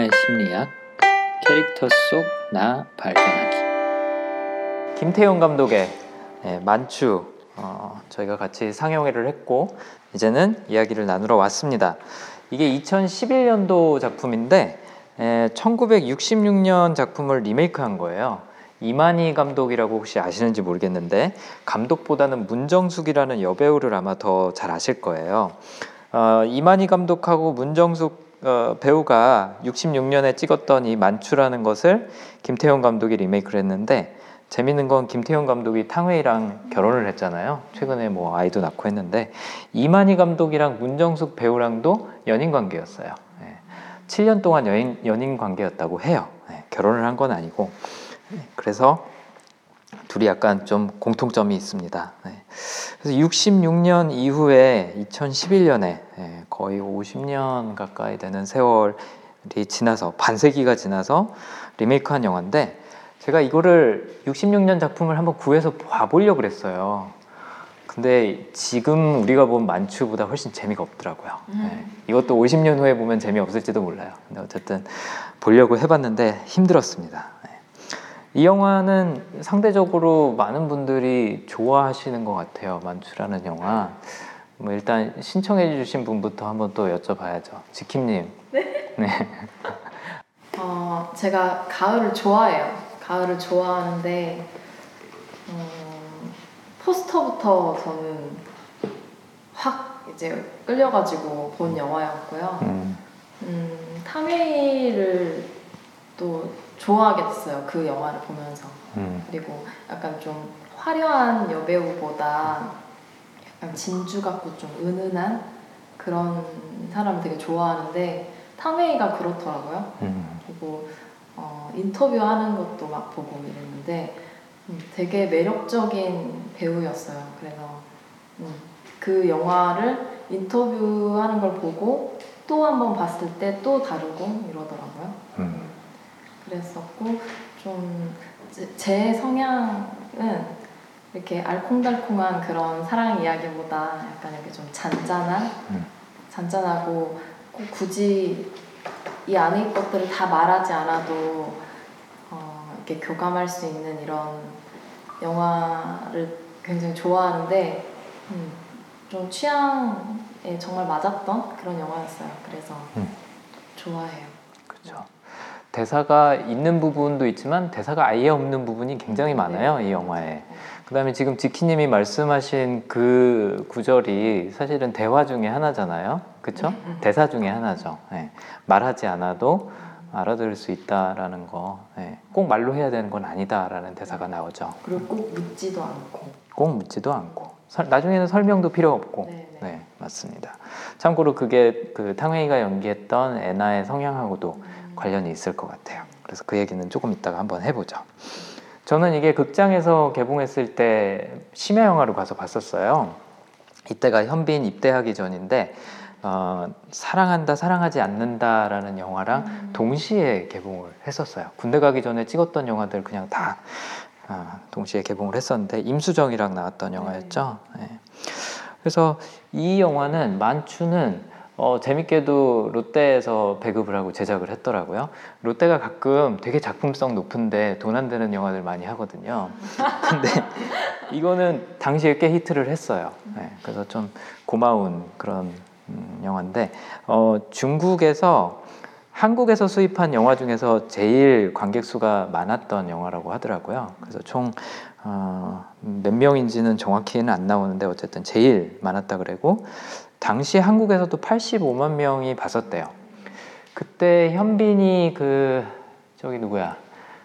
영화의 심리학 캐릭터 속 나 발견하기 김태용 감독의 예, 만추 어, 저희가 같이 상영회를 했고 이제는 이야기를 나누러 왔습니다. 이게 2011년도 작품인데 예, 1966년 작품을 리메이크한 거예요. 이만희 감독이라고 혹시 아시는지 모르겠는데 감독보다는 문정숙이라는 여배우를 아마 더 잘 아실 거예요. 어, 이만희 감독하고 문정숙 어, 배우가 66년에 찍었던 이 만추라는 것을 김태형 감독이 리메이크를 했는데 재밌는 건 김태형 감독이 탕웨이랑 결혼을 했잖아요. 최근에 뭐 아이도 낳고 했는데 이만희 감독이랑 문정숙 배우랑도 연인 관계였어요. 예. 7년 동안 연인, 연인 관계였다고 해요. 예. 결혼을 한 건 아니고 그래서 둘이 약간 좀 공통점이 있습니다. 네. 그래서 66년 이후에 2011년에 예, 거의 50년 가까이 되는 세월이 지나서 반세기가 지나서 리메이크한 영화인데 제가 이거를 66년 작품을 한번 구해서 봐보려고 그랬어요. 근데 지금 우리가 본 만추보다 훨씬 재미가 없더라고요. 네. 이것도 50년 후에 보면 재미없을지도 몰라요. 근데 어쨌든 보려고 해봤는데 힘들었습니다. 네. 이 영화는 상대적으로 많은 분들이 좋아하시는 것 같아요. 만추라는 영화. 뭐 일단 신청해 주신 분부터 한번 또 여쭤봐야죠. 지킴님. 네. 네. 어, 제가 가을을 좋아해요. 가을을 좋아하는데 음, 포스터부터 저는 확 이제 끌려가지고 본 영화였고요. 음, 음, 탐웨이를 또 좋아하게 됐어요. 그 영화를 보면서. 음, 그리고 약간 좀 화려한 여배우보다 약간 진주 같고 좀 은은한 그런 사람을 되게 좋아하는데 탕웨이가 그렇더라고요. 음, 그리고 어, 인터뷰하는 것도 막 보고 이랬는데 음, 되게 매력적인 배우였어요. 그래서 음, 그 영화를 인터뷰하는 걸 보고 또 한 번 봤을 때 또 다르고 이러더라고요. 음. 그랬었고 좀 제 성향은 이렇게 알콩달콩한 그런 사랑 이야기보다 약간 이렇게 좀 잔잔한 음. 잔잔하고 꼭 굳이 이 안의 것들을 다 말하지 않아도 어, 이렇게 교감할 수 있는 이런 영화를 굉장히 좋아하는데 음, 좀 취향에 정말 맞았던 그런 영화였어요. 그래서 음. 좋아해요. 그렇죠. 대사가 있는 부분도 있지만 대사가 아예 없는 부분이 굉장히 많아요 이 영화에. 그다음에 지금 지키님이 말씀하신 그 구절이 사실은 대화 중에 하나잖아요, 그렇죠? 대사 중에 하나죠. 예. 말하지 않아도 알아들을 수 있다라는 거, 예. 꼭 말로 해야 되는 건 아니다라는 대사가 나오죠. 그리고 꼭 묻지도 않고. 꼭 묻지도 않고 설- 나중에는 설명도 필요 없고 네, 네. 네 맞습니다 참고로 그게 그 탕웨이가 연기했던 애나의 성향하고도 음. 관련이 있을 것 같아요 그래서 그 얘기는 조금 이따가 한번 해보죠 저는 이게 극장에서 개봉했을 때 심야 영화로 가서 봤었어요 이때가 현빈 입대하기 전인데 어, 사랑한다 사랑하지 않는다라는 영화랑 음. 동시에 개봉을 했었어요. 군대 가기 전에 찍었던 영화들 그냥 다 아, 동시에 개봉을 했었는데 임수정이랑 나왔던 영화였죠. 네. 그래서 이 영화는 만추는 어, 재밌게도 롯데에서 배급을 하고 제작을 했더라고요. 롯데가 가끔 되게 작품성 높은데 돈 안 되는 영화들 많이 하거든요. 근데 이거는 당시에 꽤 히트를 했어요. 네, 그래서 좀 고마운 그런 음, 영화인데 어, 중국에서 한국에서 수입한 영화 중에서 제일 관객 수가 많았던 영화라고 하더라고요. 그래서 총 어, 몇 명인지는 정확히는 안 나오는데 어쨌든 제일 많았다 그러고 당시 한국에서도 85만 명이 봤었대요. 그때 현빈이 그 저기 누구야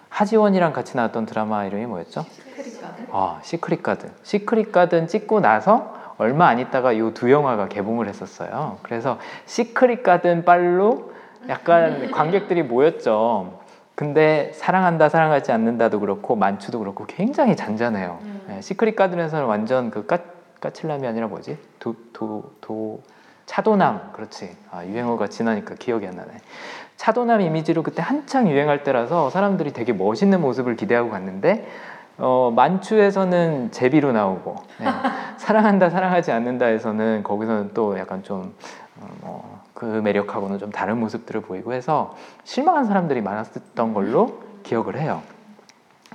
하지원이랑 같이 나왔던 드라마 이름이 뭐였죠? 시크릿 가든? 아 시크릿 가든 시크릿 가든 찍고 나서 얼마 안 있다가 이 두 영화가 개봉을 했었어요. 그래서 시크릿 가든 빨로 약간 관객들이 모였죠. 근데 사랑한다 사랑하지 않는다도 그렇고 만추도 그렇고 굉장히 잔잔해요. 음. 예, 시크릿 가든에서는 완전 그 까, 까칠남이 아니라 뭐지? 도 도 도 차도남 그렇지. 아, 유행어가 지나니까 기억이 안 나네. 차도남 이미지로 그때 한창 유행할 때라서 사람들이 되게 멋있는 모습을 기대하고 갔는데 어, 만추에서는 제비로 나오고 네. 사랑한다 사랑하지 않는다에서는 거기서는 또 약간 좀 어, 매력하고는 좀 다른 모습들을 보이고 해서 실망한 사람들이 많았던 걸로 기억을 해요.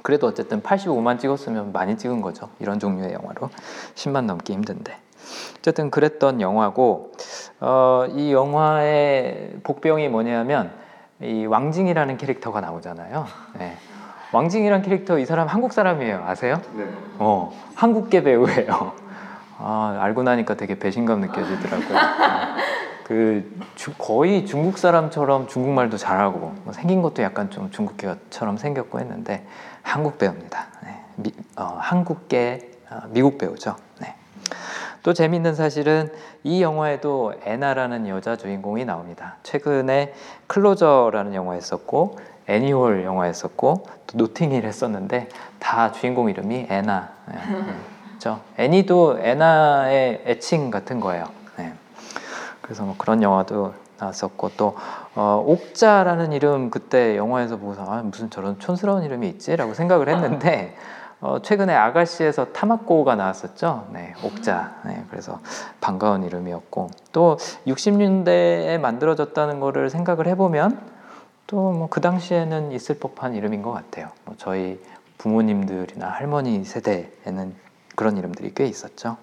그래도 어쨌든 85만 찍었으면 많이 찍은 거죠. 이런 종류의 영화로 10만 넘기 힘든데. 어쨌든 그랬던 영화고 어, 이 영화의 복병이 뭐냐면 이 왕징이라는 캐릭터가 나오잖아요. 네. 왕징이라는 캐릭터 이 사람 한국 사람이에요. 아세요? 네. 어, 한국계 배우예요. 아, 알고 나니까 되게 배신감 느껴지더라고요. 어, 그 주- 거의 중국 사람처럼 중국말도 잘하고 뭐 생긴 것도 약간 좀 중국계처럼 생겼고 했는데 한국 배우입니다. 네. 미, 어, 한국계 어, 미국 배우죠. 네. 또 재밌는 사실은 이 영화에도 애나라는 여자 주인공이 나옵니다. 최근에 클로저라는 영화 했었고 애니홀 영화 했었고 또 노팅힐 했었는데 다 주인공 이름이 애나. 네. 그렇죠. 애니도 애나의 애칭 같은 거예요. 네. 그래서 뭐 그런 영화도 나왔었고 또 어, 옥자라는 이름 그때 영화에서 보고서 아, 무슨 저런 촌스러운 이름이 있지라고 생각을 했는데 어, 최근에 아가씨에서 타마코가 나왔었죠. 네, 옥자. 네, 그래서 반가운 이름이었고 또 60년대에 만들어졌다는 거를 생각을 해보면 또 뭐 그 당시에는 있을 법한 이름인 것 같아요. 뭐 저희 부모님들이나 할머니 세대에는 그런 이름들이 꽤 있었죠.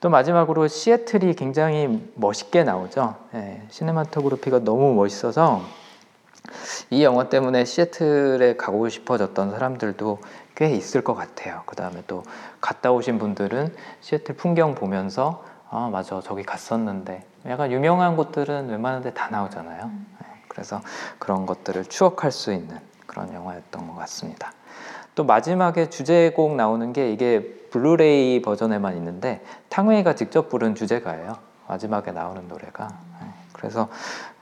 또 마지막으로 시애틀이 굉장히 멋있게 나오죠. 예, 시네마토그래피가 너무 멋있어서 이 영화 때문에 시애틀에 가고 싶어졌던 사람들도 꽤 있을 것 같아요. 그 다음에 또 갔다 오신 분들은 시애틀 풍경 보면서 아 맞아 저기 갔었는데 약간 유명한 곳들은 웬만한 데 다 나오잖아요. 예, 그래서 그런 것들을 추억할 수 있는 그런 영화였던 것 같습니다. 또 마지막에 주제곡 나오는 게 이게 블루레이 버전에만 있는데 탕웨이가 직접 부른 주제가예요. 마지막에 나오는 노래가. 네, 그래서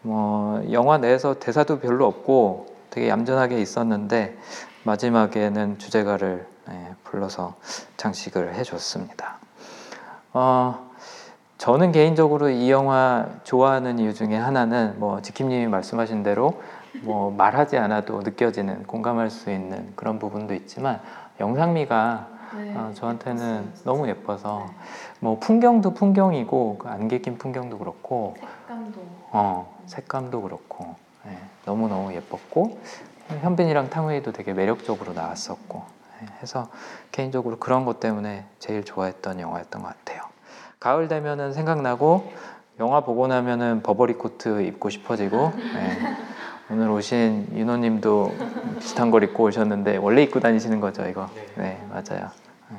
뭐 영화 내에서 대사도 별로 없고 되게 얌전하게 있었는데 마지막에는 주제가를 네, 불러서 장식을 해줬습니다. 어, 저는 개인적으로 이 영화 좋아하는 이유 중에 하나는 뭐 지킴님이 말씀하신 대로 뭐 말하지 않아도 느껴지는 공감할 수 있는 그런 부분도 있지만 영상미가 네. 어, 저한테는 너무 예뻐서 뭐 풍경도 풍경이고 그 안개 낀 풍경도 그렇고 색감도 어, 색감도 그렇고 예, 너무 너무 예뻤고 현빈이랑 탕웨이도 되게 매력적으로 나왔었고 예, 해서 개인적으로 그런 것 때문에 제일 좋아했던 영화였던 것 같아요. 가을 되면은 생각나고 영화 보고 나면은 버버리 코트 입고 싶어지고 예. 오늘 오신 윤호님도 비슷한 걸 입고 오셨는데 원래 입고 다니시는 거죠 이거? 네 맞아요. 예.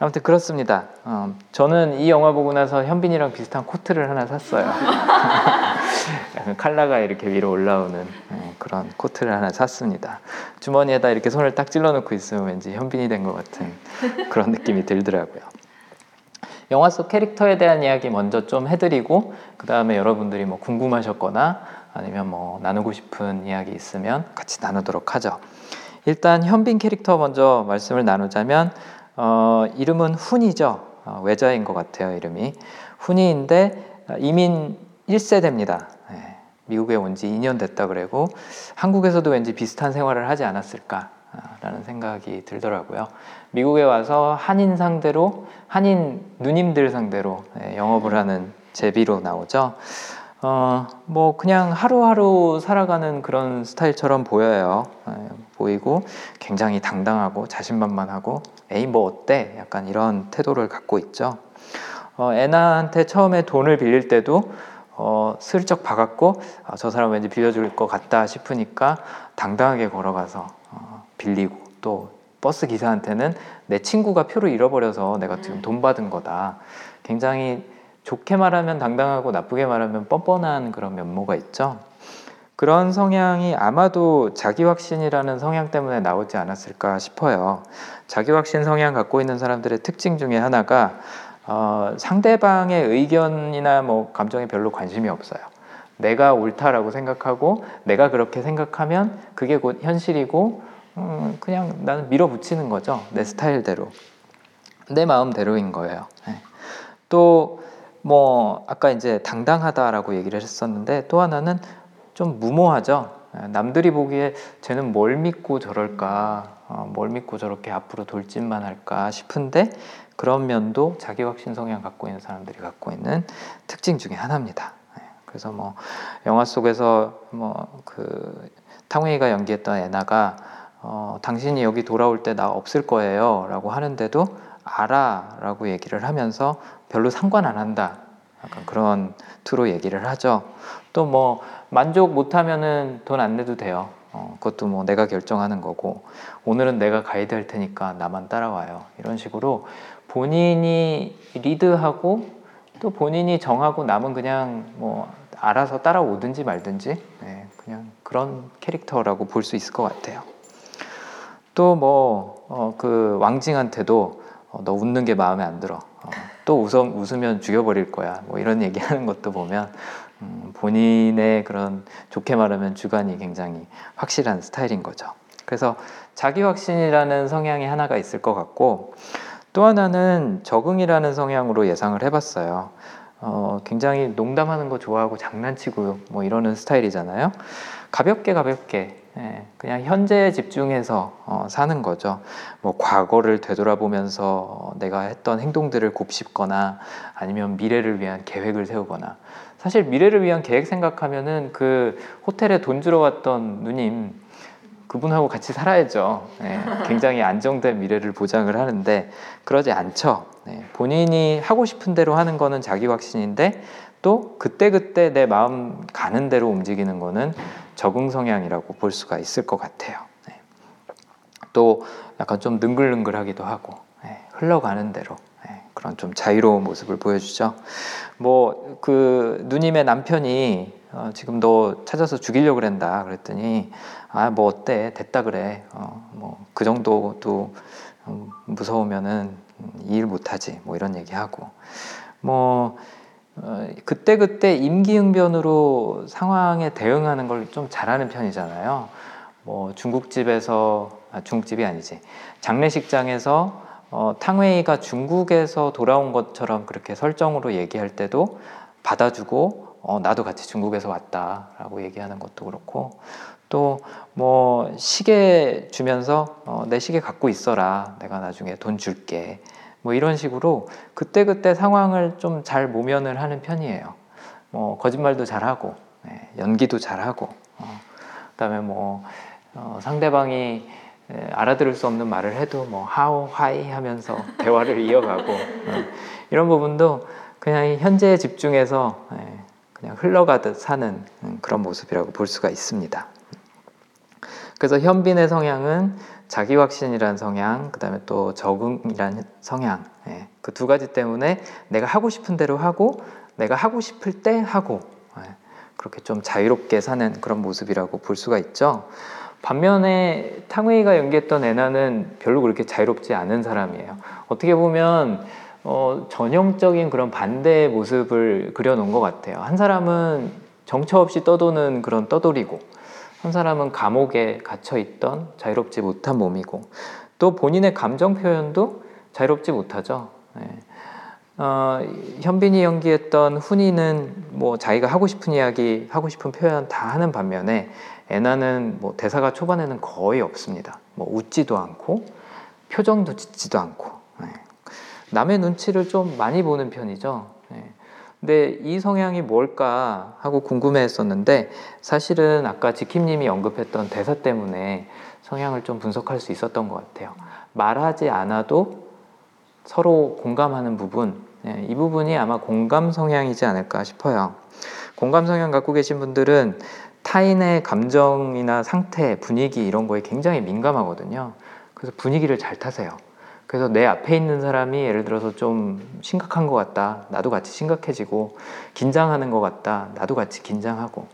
아무튼 그렇습니다. 어, 저는 이 영화 보고 나서 현빈이랑 비슷한 코트를 하나 샀어요. 칼라가 이렇게 위로 올라오는 예, 그런 코트를 하나 샀습니다. 주머니에다 이렇게 손을 딱 찔러놓고 있으면 왠지 현빈이 된 것 같은 그런 느낌이 들더라고요. 영화 속 캐릭터에 대한 이야기 먼저 좀 해드리고 그 다음에 여러분들이 뭐 궁금하셨거나 아니면 뭐 나누고 싶은 이야기 있으면 같이 나누도록 하죠. 일단 현빈 캐릭터 먼저 말씀을 나누자면 어, 이름은 훈이죠. 어, 외자인 것 같아요 이름이 훈이인데 어, 이민 1세대입니다. 예, 미국에 온 지 2년 됐다 그래고 한국에서도 왠지 비슷한 생활을 하지 않았을까 라는 생각이 들더라고요. 미국에 와서 한인 상대로 한인 누님들 상대로 예, 영업을 하는 제비로 나오죠. 어, 뭐 그냥 하루하루 살아가는 그런 스타일처럼 보여요. 예, 보이고 굉장히 당당하고 자신만만하고 에이 뭐 어때? 약간 이런 태도를 갖고 있죠. 어, 애나한테 처음에 돈을 빌릴 때도 어, 슬쩍 봐갖고 아, 저 사람 왠지 빌려줄 것 같다 싶으니까 당당하게 걸어가서 어, 빌리고 또 버스 기사한테는 내 친구가 표를 잃어버려서 내가 지금 돈 받은 거다. 굉장히 좋게 말하면 당당하고 나쁘게 말하면 뻔뻔한 그런 면모가 있죠. 그런 성향이 아마도 자기 확신이라는 성향 때문에 나오지 않았을까 싶어요. 자기 확신 성향 갖고 있는 사람들의 특징 중에 하나가 어, 상대방의 의견이나 뭐 감정에 별로 관심이 없어요. 내가 옳다라고 생각하고 내가 그렇게 생각하면 그게 곧 현실이고 음, 그냥 나는 밀어붙이는 거죠. 내 스타일대로. 내 마음대로인 거예요. 네. 또 뭐 아까 이제 당당하다라고 얘기를 했었는데 또 하나는 좀 무모하죠. 예, 남들이 보기에 쟤는 뭘 믿고 저럴까, 어, 뭘 믿고 저렇게 앞으로 돌진만 할까 싶은데 그런 면도 자기 확신 성향 갖고 있는 사람들이 갖고 있는 특징 중에 하나입니다. 예, 그래서 뭐 영화 속에서 뭐 그 탕웨이가 연기했던 애나가 어, 당신이 여기 돌아올 때 나 없을 거예요라고 하는데도 알아라고 얘기를 하면서 별로 상관 안 한다. 약간 그런 투로 얘기를 하죠. 또 뭐 만족 못하면은 돈 안 내도 돼요. 어, 그것도 뭐 내가 결정하는 거고 오늘은 내가 가이드 할 테니까 나만 따라와요. 이런 식으로 본인이 리드하고 또 본인이 정하고 남은 그냥 뭐 알아서 따라오든지 말든지 네, 그냥 그런 캐릭터라고 볼 수 있을 것 같아요. 또 뭐그 왕징한테도 어, 너 웃는 게 마음에 안 들어. 어, 또 웃어, 웃으면 죽여버릴 거야. 뭐 이런 얘기하는 것도 보면 음, 본인의 그런 좋게 말하면 주관이 굉장히 확실한 스타일인 거죠. 그래서 자기 확신이라는 성향이 하나가 있을 것 같고 또 하나는 적응이라는 성향으로 예상을 해봤어요. 어, 굉장히 농담하는 거 좋아하고 장난치고 뭐 이러는 스타일이잖아요. 가볍게 가볍게 예, 그냥 현재에 집중해서 어, 사는 거죠. 뭐 과거를 되돌아보면서 내가 했던 행동들을 곱씹거나 아니면 미래를 위한 계획을 세우거나 사실 미래를 위한 계획 생각하면은 그 호텔에 돈 주러 왔던 누님 그분하고 같이 살아야죠. 네, 굉장히 안정된 미래를 보장을 하는데 그러지 않죠. 네, 본인이 하고 싶은 대로 하는 거는 자기 확신인데 또 그때그때 내 마음 가는 대로 움직이는 거는 적응 성향이라고 볼 수가 있을 것 같아요. 네. 또 약간 좀 능글능글하기도 하고 네, 흘러가는 대로 네, 그런 좀 자유로운 모습을 보여주죠. 뭐 그 누님의 남편이 어, 지금 너 찾아서 죽이려고 그랬다 그랬더니 아 뭐 어때 됐다 그래 어, 뭐그 정도도 음, 무서우면은 일 못하지 뭐 이런 얘기하고 뭐 어, 그때 그때 임기응변으로 상황에 대응하는 걸 좀 잘하는 편이잖아요. 뭐 중국집에서 아, 중국집이 아니지. 장례식장에서 어, 탕웨이가 중국에서 돌아온 것처럼 그렇게 설정으로 얘기할 때도 받아주고 어, 나도 같이 중국에서 왔다라고 얘기하는 것도 그렇고 또 뭐 시계 주면서 어, 내 시계 갖고 있어라. 내가 나중에 돈 줄게 뭐 이런 식으로 그때그때 상황을 좀 잘 모면을 하는 편이에요. 뭐 거짓말도 잘하고 네, 연기도 잘하고 어, 그다음에 뭐 어, 상대방이 에, 알아들을 수 없는 말을 해도 뭐 하오 하이 하면서 대화를 이어가고 어, 이런 부분도 그냥 현재에 집중해서 에, 그냥 흘러가듯 사는 음, 그런 모습이라고 볼 수가 있습니다. 그래서 현빈의 성향은 자기 확신이라는 성향, 그 다음에 또 적응이라는 성향, 예, 그 두 가지 때문에 내가 하고 싶은 대로 하고 내가 하고 싶을 때 하고 예, 그렇게 좀 자유롭게 사는 그런 모습이라고 볼 수가 있죠. 반면에 탕웨이가 연기했던 애나는 별로 그렇게 자유롭지 않은 사람이에요. 어떻게 보면 어, 전형적인 그런 반대의 모습을 그려놓은 것 같아요. 한 사람은 정처 없이 떠도는 그런 떠돌이고 한 사람은 감옥에 갇혀 있던 자유롭지 못한 몸이고 또 본인의 감정 표현도 자유롭지 못하죠. 네. 어, 현빈이 연기했던 훈이는 뭐 자기가 하고 싶은 이야기, 하고 싶은 표현 다 하는 반면에 애나는 뭐 대사가 초반에는 거의 없습니다. 뭐 웃지도 않고 표정도 짓지도 않고 네. 남의 눈치를 좀 많이 보는 편이죠. 네. 근데 이 성향이 뭘까 하고 궁금해 했었는데 사실은 아까 지킴님이 언급했던 대사 때문에 성향을 좀 분석할 수 있었던 것 같아요. 말하지 않아도 서로 공감하는 부분, 네, 이 부분이 아마 공감 성향이지 않을까 싶어요. 공감 성향 갖고 계신 분들은 타인의 감정이나 상태, 분위기 이런 거에 굉장히 민감하거든요. 그래서 분위기를 잘 타세요. 그래서 내 앞에 있는 사람이 예를 들어서 좀 심각한 것 같다. 나도 같이 심각해지고 긴장하는 것 같다. 나도 같이 긴장하고.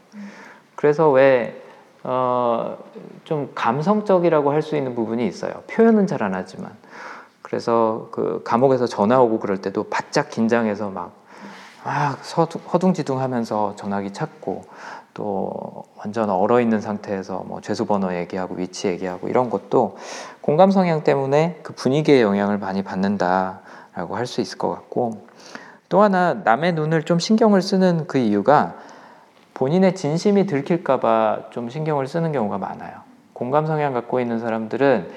그래서 왜 어, 좀 감성적이라고 할 수 있는 부분이 있어요. 표현은 잘 안 하지만. 그래서 그 감옥에서 전화 오고 그럴 때도 바짝 긴장해서 막, 막 허둥지둥 하면서 전화기 찾고 또 완전 얼어 있는 상태에서 뭐 죄수 번호 얘기하고 위치 얘기하고 이런 것도 공감 성향 때문에 그 분위기에 영향을 많이 받는다라고 할 수 있을 것 같고 또 하나 남의 눈을 좀 신경을 쓰는 그 이유가 본인의 진심이 들킬까봐 좀 신경을 쓰는 경우가 많아요. 공감 성향 갖고 있는 사람들은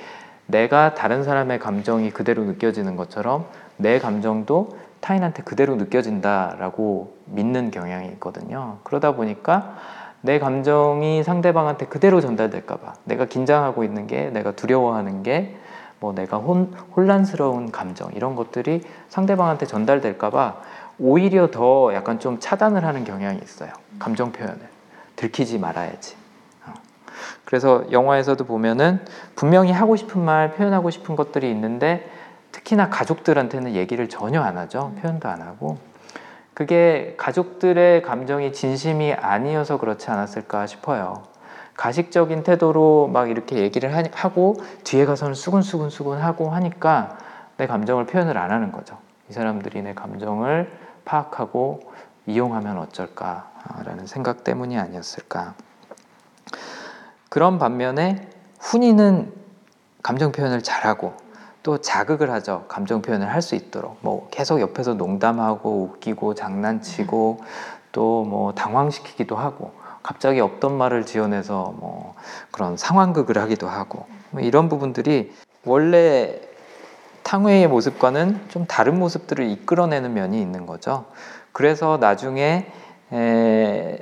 내가 다른 사람의 감정이 그대로 느껴지는 것처럼 내 감정도 타인한테 그대로 느껴진다라고 믿는 경향이 있거든요. 그러다 보니까 내 감정이 상대방한테 그대로 전달될까봐 내가 긴장하고 있는 게 내가 두려워하는 게 뭐 내가 혼, 혼란스러운 감정 이런 것들이 상대방한테 전달될까봐 오히려 더 약간 좀 차단을 하는 경향이 있어요. 감정 표현을 들키지 말아야지. 어. 그래서 영화에서도 보면은 분명히 하고 싶은 말, 표현하고 싶은 것들이 있는데 특히나 가족들한테는 얘기를 전혀 안 하죠. 표현도 안 하고. 그게 가족들의 감정이 진심이 아니어서 그렇지 않았을까 싶어요. 가식적인 태도로 막 이렇게 얘기를 하- 하고 뒤에 가서는 수근수근 수근 하고 하니까 내 감정을 표현을 안 하는 거죠. 이 사람들이 내 감정을 파악하고 이용하면 어쩔까라는 생각 때문이 아니었을까. 그런 반면에 훈이는 감정 표현을 잘하고 또 자극을 하죠. 감정 표현을 할 수 있도록. 뭐 계속 옆에서 농담하고 웃기고 장난치고 또 뭐 당황시키기도 하고 갑자기 없던 말을 지어내서 뭐 그런 상황극을 하기도 하고 뭐 이런 부분들이 원래 탕웨이의 모습과는 좀 다른 모습들을 이끌어내는 면이 있는 거죠. 그래서 나중에 에,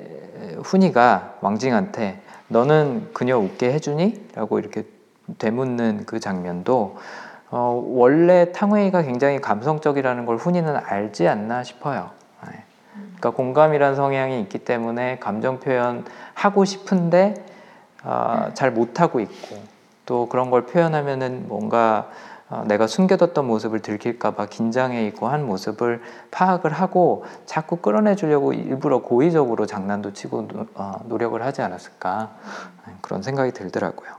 훈이가 왕징한테 너는 그녀 웃게 해주니? 라고 이렇게 되묻는 그 장면도 어, 원래 탕웨이가 굉장히 감성적이라는 걸 훈이는 알지 않나 싶어요. 네. 그러니까 공감이란 성향이 있기 때문에 감정 표현 하고 싶은데 어, 잘 못하고 있고 또 그런 걸 표현하면은 뭔가 어, 내가 숨겨뒀던 모습을 들킬까봐 긴장해 있고 한 모습을 파악을 하고 자꾸 끌어내 주려고 일부러 고의적으로 장난도 치고 노- 어, 노력을 하지 않았을까 네, 그런 생각이 들더라고요.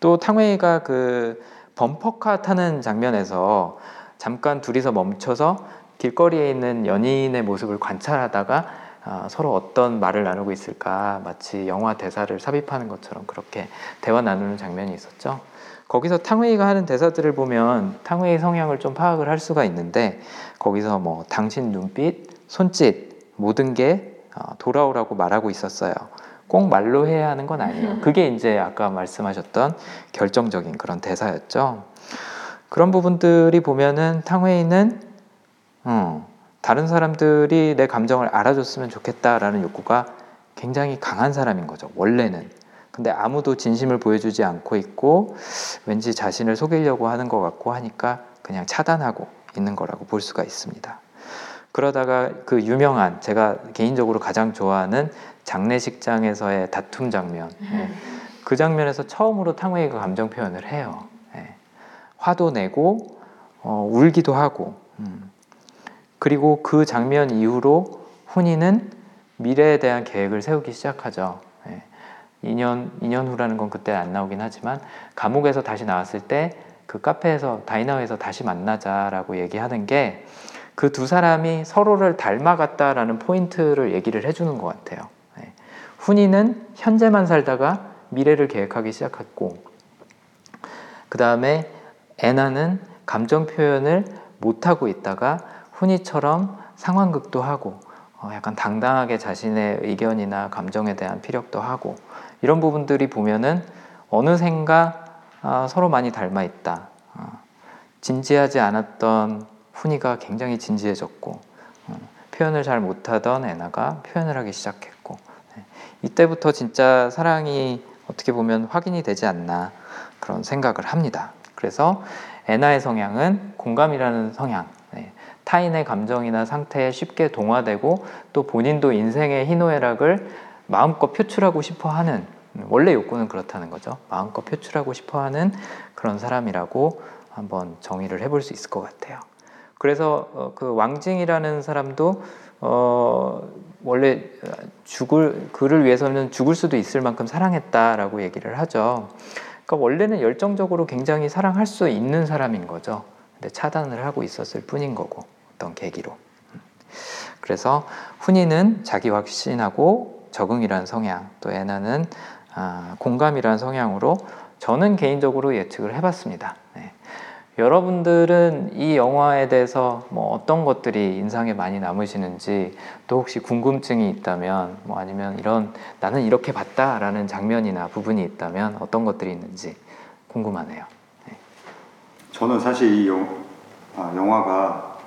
또 탕웨이가 그 범퍼카 타는 장면에서 잠깐 둘이서 멈춰서 길거리에 있는 연인의 모습을 관찰하다가 아, 서로 어떤 말을 나누고 있을까 마치 영화 대사를 삽입하는 것처럼 그렇게 대화 나누는 장면이 있었죠. 거기서 탕웨이가 하는 대사들을 보면 탕웨이 성향을 좀 파악을 할 수가 있는데 거기서 뭐 당신 눈빛, 손짓 모든 게 어, 돌아오라고 말하고 있었어요. 꼭 말로 해야 하는 건 아니에요. 그게 이제 아까 말씀하셨던 결정적인 그런 대사였죠. 그런 부분들이 보면은 탕웨이는 어, 다른 사람들이 내 감정을 알아줬으면 좋겠다라는 욕구가 굉장히 강한 사람인 거죠. 원래는. 근데 아무도 진심을 보여주지 않고 있고 왠지 자신을 속이려고 하는 것 같고 하니까 그냥 차단하고 있는 거라고 볼 수가 있습니다. 그러다가 그 유명한 제가 개인적으로 가장 좋아하는 장례식장에서의 다툼 장면. 예. 그 장면에서 처음으로 탕웨이가 감정 표현을 해요. 예. 화도 내고 어, 울기도 하고. 음. 그리고 그 장면 이후로 훈이는 미래에 대한 계획을 세우기 시작하죠. 예. 2년 2년 후라는 건 그때 안 나오긴 하지만 감옥에서 다시 나왔을 때 그 카페에서 다이나우에서 다시 만나자라고 얘기하는 게 그 두 사람이 서로를 닮아갔다라는 포인트를 얘기를 해주는 것 같아요. 예. 훈이는 현재만 살다가 미래를 계획하기 시작했고 그 다음에 애나는 감정 표현을 못하고 있다가 훈이처럼 상황극도 하고 어, 약간 당당하게 자신의 의견이나 감정에 대한 피력도 하고 이런 부분들이 보면은 어느샌가 아, 서로 많이 닮아 있다. 어, 진지하지 않았던 훈이가 굉장히 진지해졌고 어, 표현을 잘 못하던 애나가 표현을 하기 시작했고 네. 이때부터 진짜 사랑이 어떻게 보면 확인이 되지 않나 그런 생각을 합니다. 그래서 애나의 성향은 공감이라는 성향, 네. 타인의 감정이나 상태에 쉽게 동화되고 또 본인도 인생의 희노애락을 마음껏 표출하고 싶어 하는 원래 욕구는 그렇다는 거죠. 마음껏 표출하고 싶어 하는 그런 사람이라고 한번 정의를 해볼 수 있을 것 같아요. 그래서 어, 그 왕징이라는 사람도 어, 원래 죽을 그를 위해서는 죽을 수도 있을 만큼 사랑했다라고 얘기를 하죠. 그러니까 원래는 열정적으로 굉장히 사랑할 수 있는 사람인 거죠. 근데 차단을 하고 있었을 뿐인 거고 어떤 계기로. 그래서 훈이는 자기 확신하고 적응이라는 성향, 또 애나는 아, 공감이라는 성향으로 저는 개인적으로 예측을 해봤습니다. 네. 여러분들은 이 영화에 대해서 뭐 어떤 것들이 인상에 많이 남으시는지 또 혹시 궁금증이 있다면 뭐 아니면 이런 나는 이렇게 봤다라는 장면이나 부분이 있다면 어떤 것들이 있는지 궁금하네요. 저는 사실 이 영, 아, 영화가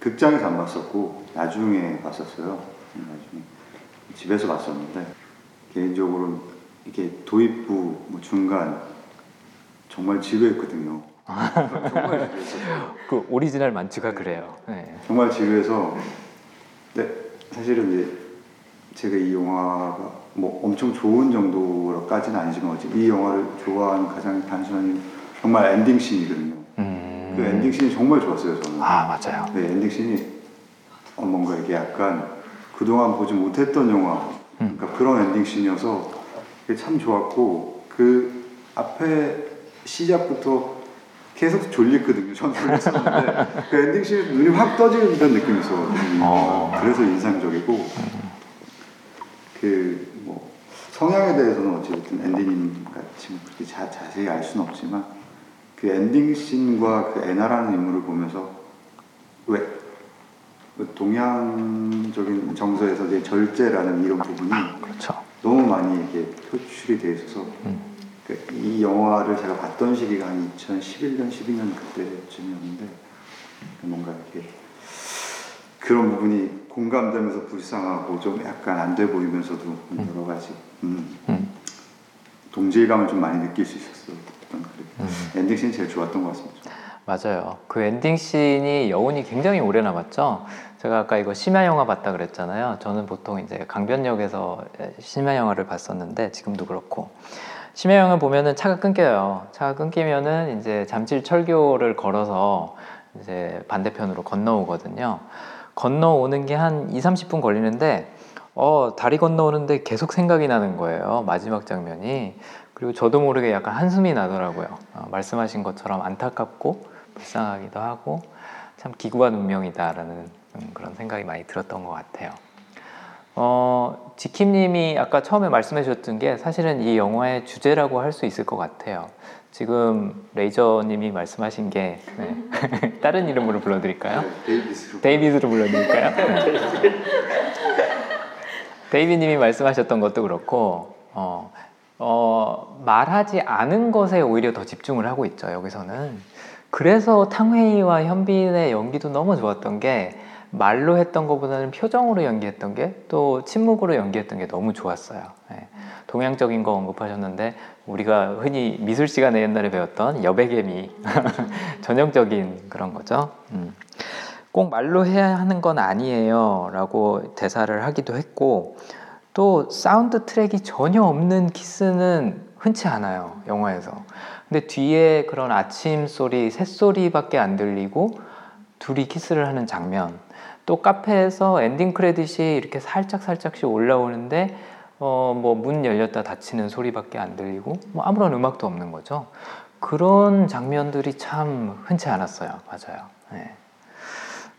극장에서 안 봤었고 나중에 봤었어요. 나중에 집에서 봤었는데 개인적으로 이게 도입부 뭐 중간 정말 지루했거든요. 정말 지루했어요. 그 오리지널 만추가 그래요. 네. 정말 지루해서 근데 사실은 이제 제가 이 영화가 뭐 엄청 좋은 정도로까지는 아니지만 어째- 이 영화를 좋아하는 가장 단순한 이유는 정말 엔딩 씬이거든요. 음. 그 엔딩 씬이 정말 좋았어요 저는. 아 맞아요. 네, 엔딩 씬이 어, 뭔가 이게 약간 그동안 보지 못했던 영화 음. 그러니까 그런 엔딩 씬이어서 참 좋았고 그 앞에 시작부터 계속 졸렸거든요. 전 졸렸었는데 그 엔딩 씬에 눈이 확 떠지는 듯한 느낌이 있어가지고 어. 그래서 인상적이고 그 뭐 성향에 대해서는 어쨌든 앤디님 같이 뭐 그렇게 자, 자세히 알 수는 없지만 그 엔딩 씬과 그 애나라는 인물을 보면서 왜그 동양적인 정서에서 이제 절제라는 이런 부분이 그렇죠. 너무 많이 이게 표출이 돼 있어서 음. 그이 영화를 제가 봤던 시기가 한 2011년, 12년 그때쯤이었는데 뭔가 이렇게 그런 부분이 공감되면서 불쌍하고 좀 약간 안 돼 보이면서도 여러 가지 음, 음. 동질감을 좀 많이 느낄 수 있었어요. 음. 엔딩 씬 제일 좋았던 것 같습니다. 맞아요. 그 엔딩 씬이 여운이 굉장히 오래 남았죠. 제가 아까 이거 심야 영화 봤다 그랬잖아요. 저는 보통 이제 강변역에서 심야 영화를 봤었는데 지금도 그렇고 심야 영화 보면은 차가 끊겨요. 차가 끊기면은 이제 잠실 철교를 걸어서 이제 반대편으로 건너오거든요. 건너오는 게 한 2, 30분 걸리는데 어, 다리 건너오는데 계속 생각이 나는 거예요. 마지막 장면이. 그리고 저도 모르게 약간 한숨이 나더라고요. 어, 말씀하신 것처럼 안타깝고 불쌍하기도 하고 참 기구한 운명이다라는 음, 그런 생각이 많이 들었던 것 같아요. 어, 지킴님이 아까 처음에 말씀해 주셨던 게 사실은 이 영화의 주제라고 할 수 있을 것 같아요. 지금 레이저님이 말씀하신 게 네. 다른 이름으로 불러드릴까요? 데이비스로 데이비드로 불러드릴까요? 네. 데이비님이 말씀하셨던 것도 그렇고 어, 어, 말하지 않은 것에 오히려 더 집중을 하고 있죠 여기서는 그래서 탕웨이와 현빈의 연기도 너무 좋았던 게 말로 했던 것보다는 표정으로 연기했던 게 또 침묵으로 연기했던 게 너무 좋았어요 예. 동양적인 거 언급하셨는데 우리가 흔히 미술 시간에 옛날에 배웠던 여백의 미 전형적인 그런 거죠 음. 꼭 말로 해야 하는 건 아니에요 라고 대사를 하기도 했고 또 사운드 트랙이 전혀 없는 키스는 흔치 않아요 영화에서 근데 뒤에 그런 아침 소리 새소리밖에 안 들리고 둘이 키스를 하는 장면 또 카페에서 엔딩 크레딧이 이렇게 살짝 살짝씩 올라오는데 어 뭐 문 열렸다 닫히는 소리밖에 안 들리고 뭐 아무런 음악도 없는 거죠 그런 장면들이 참 흔치 않았어요 맞아요 네.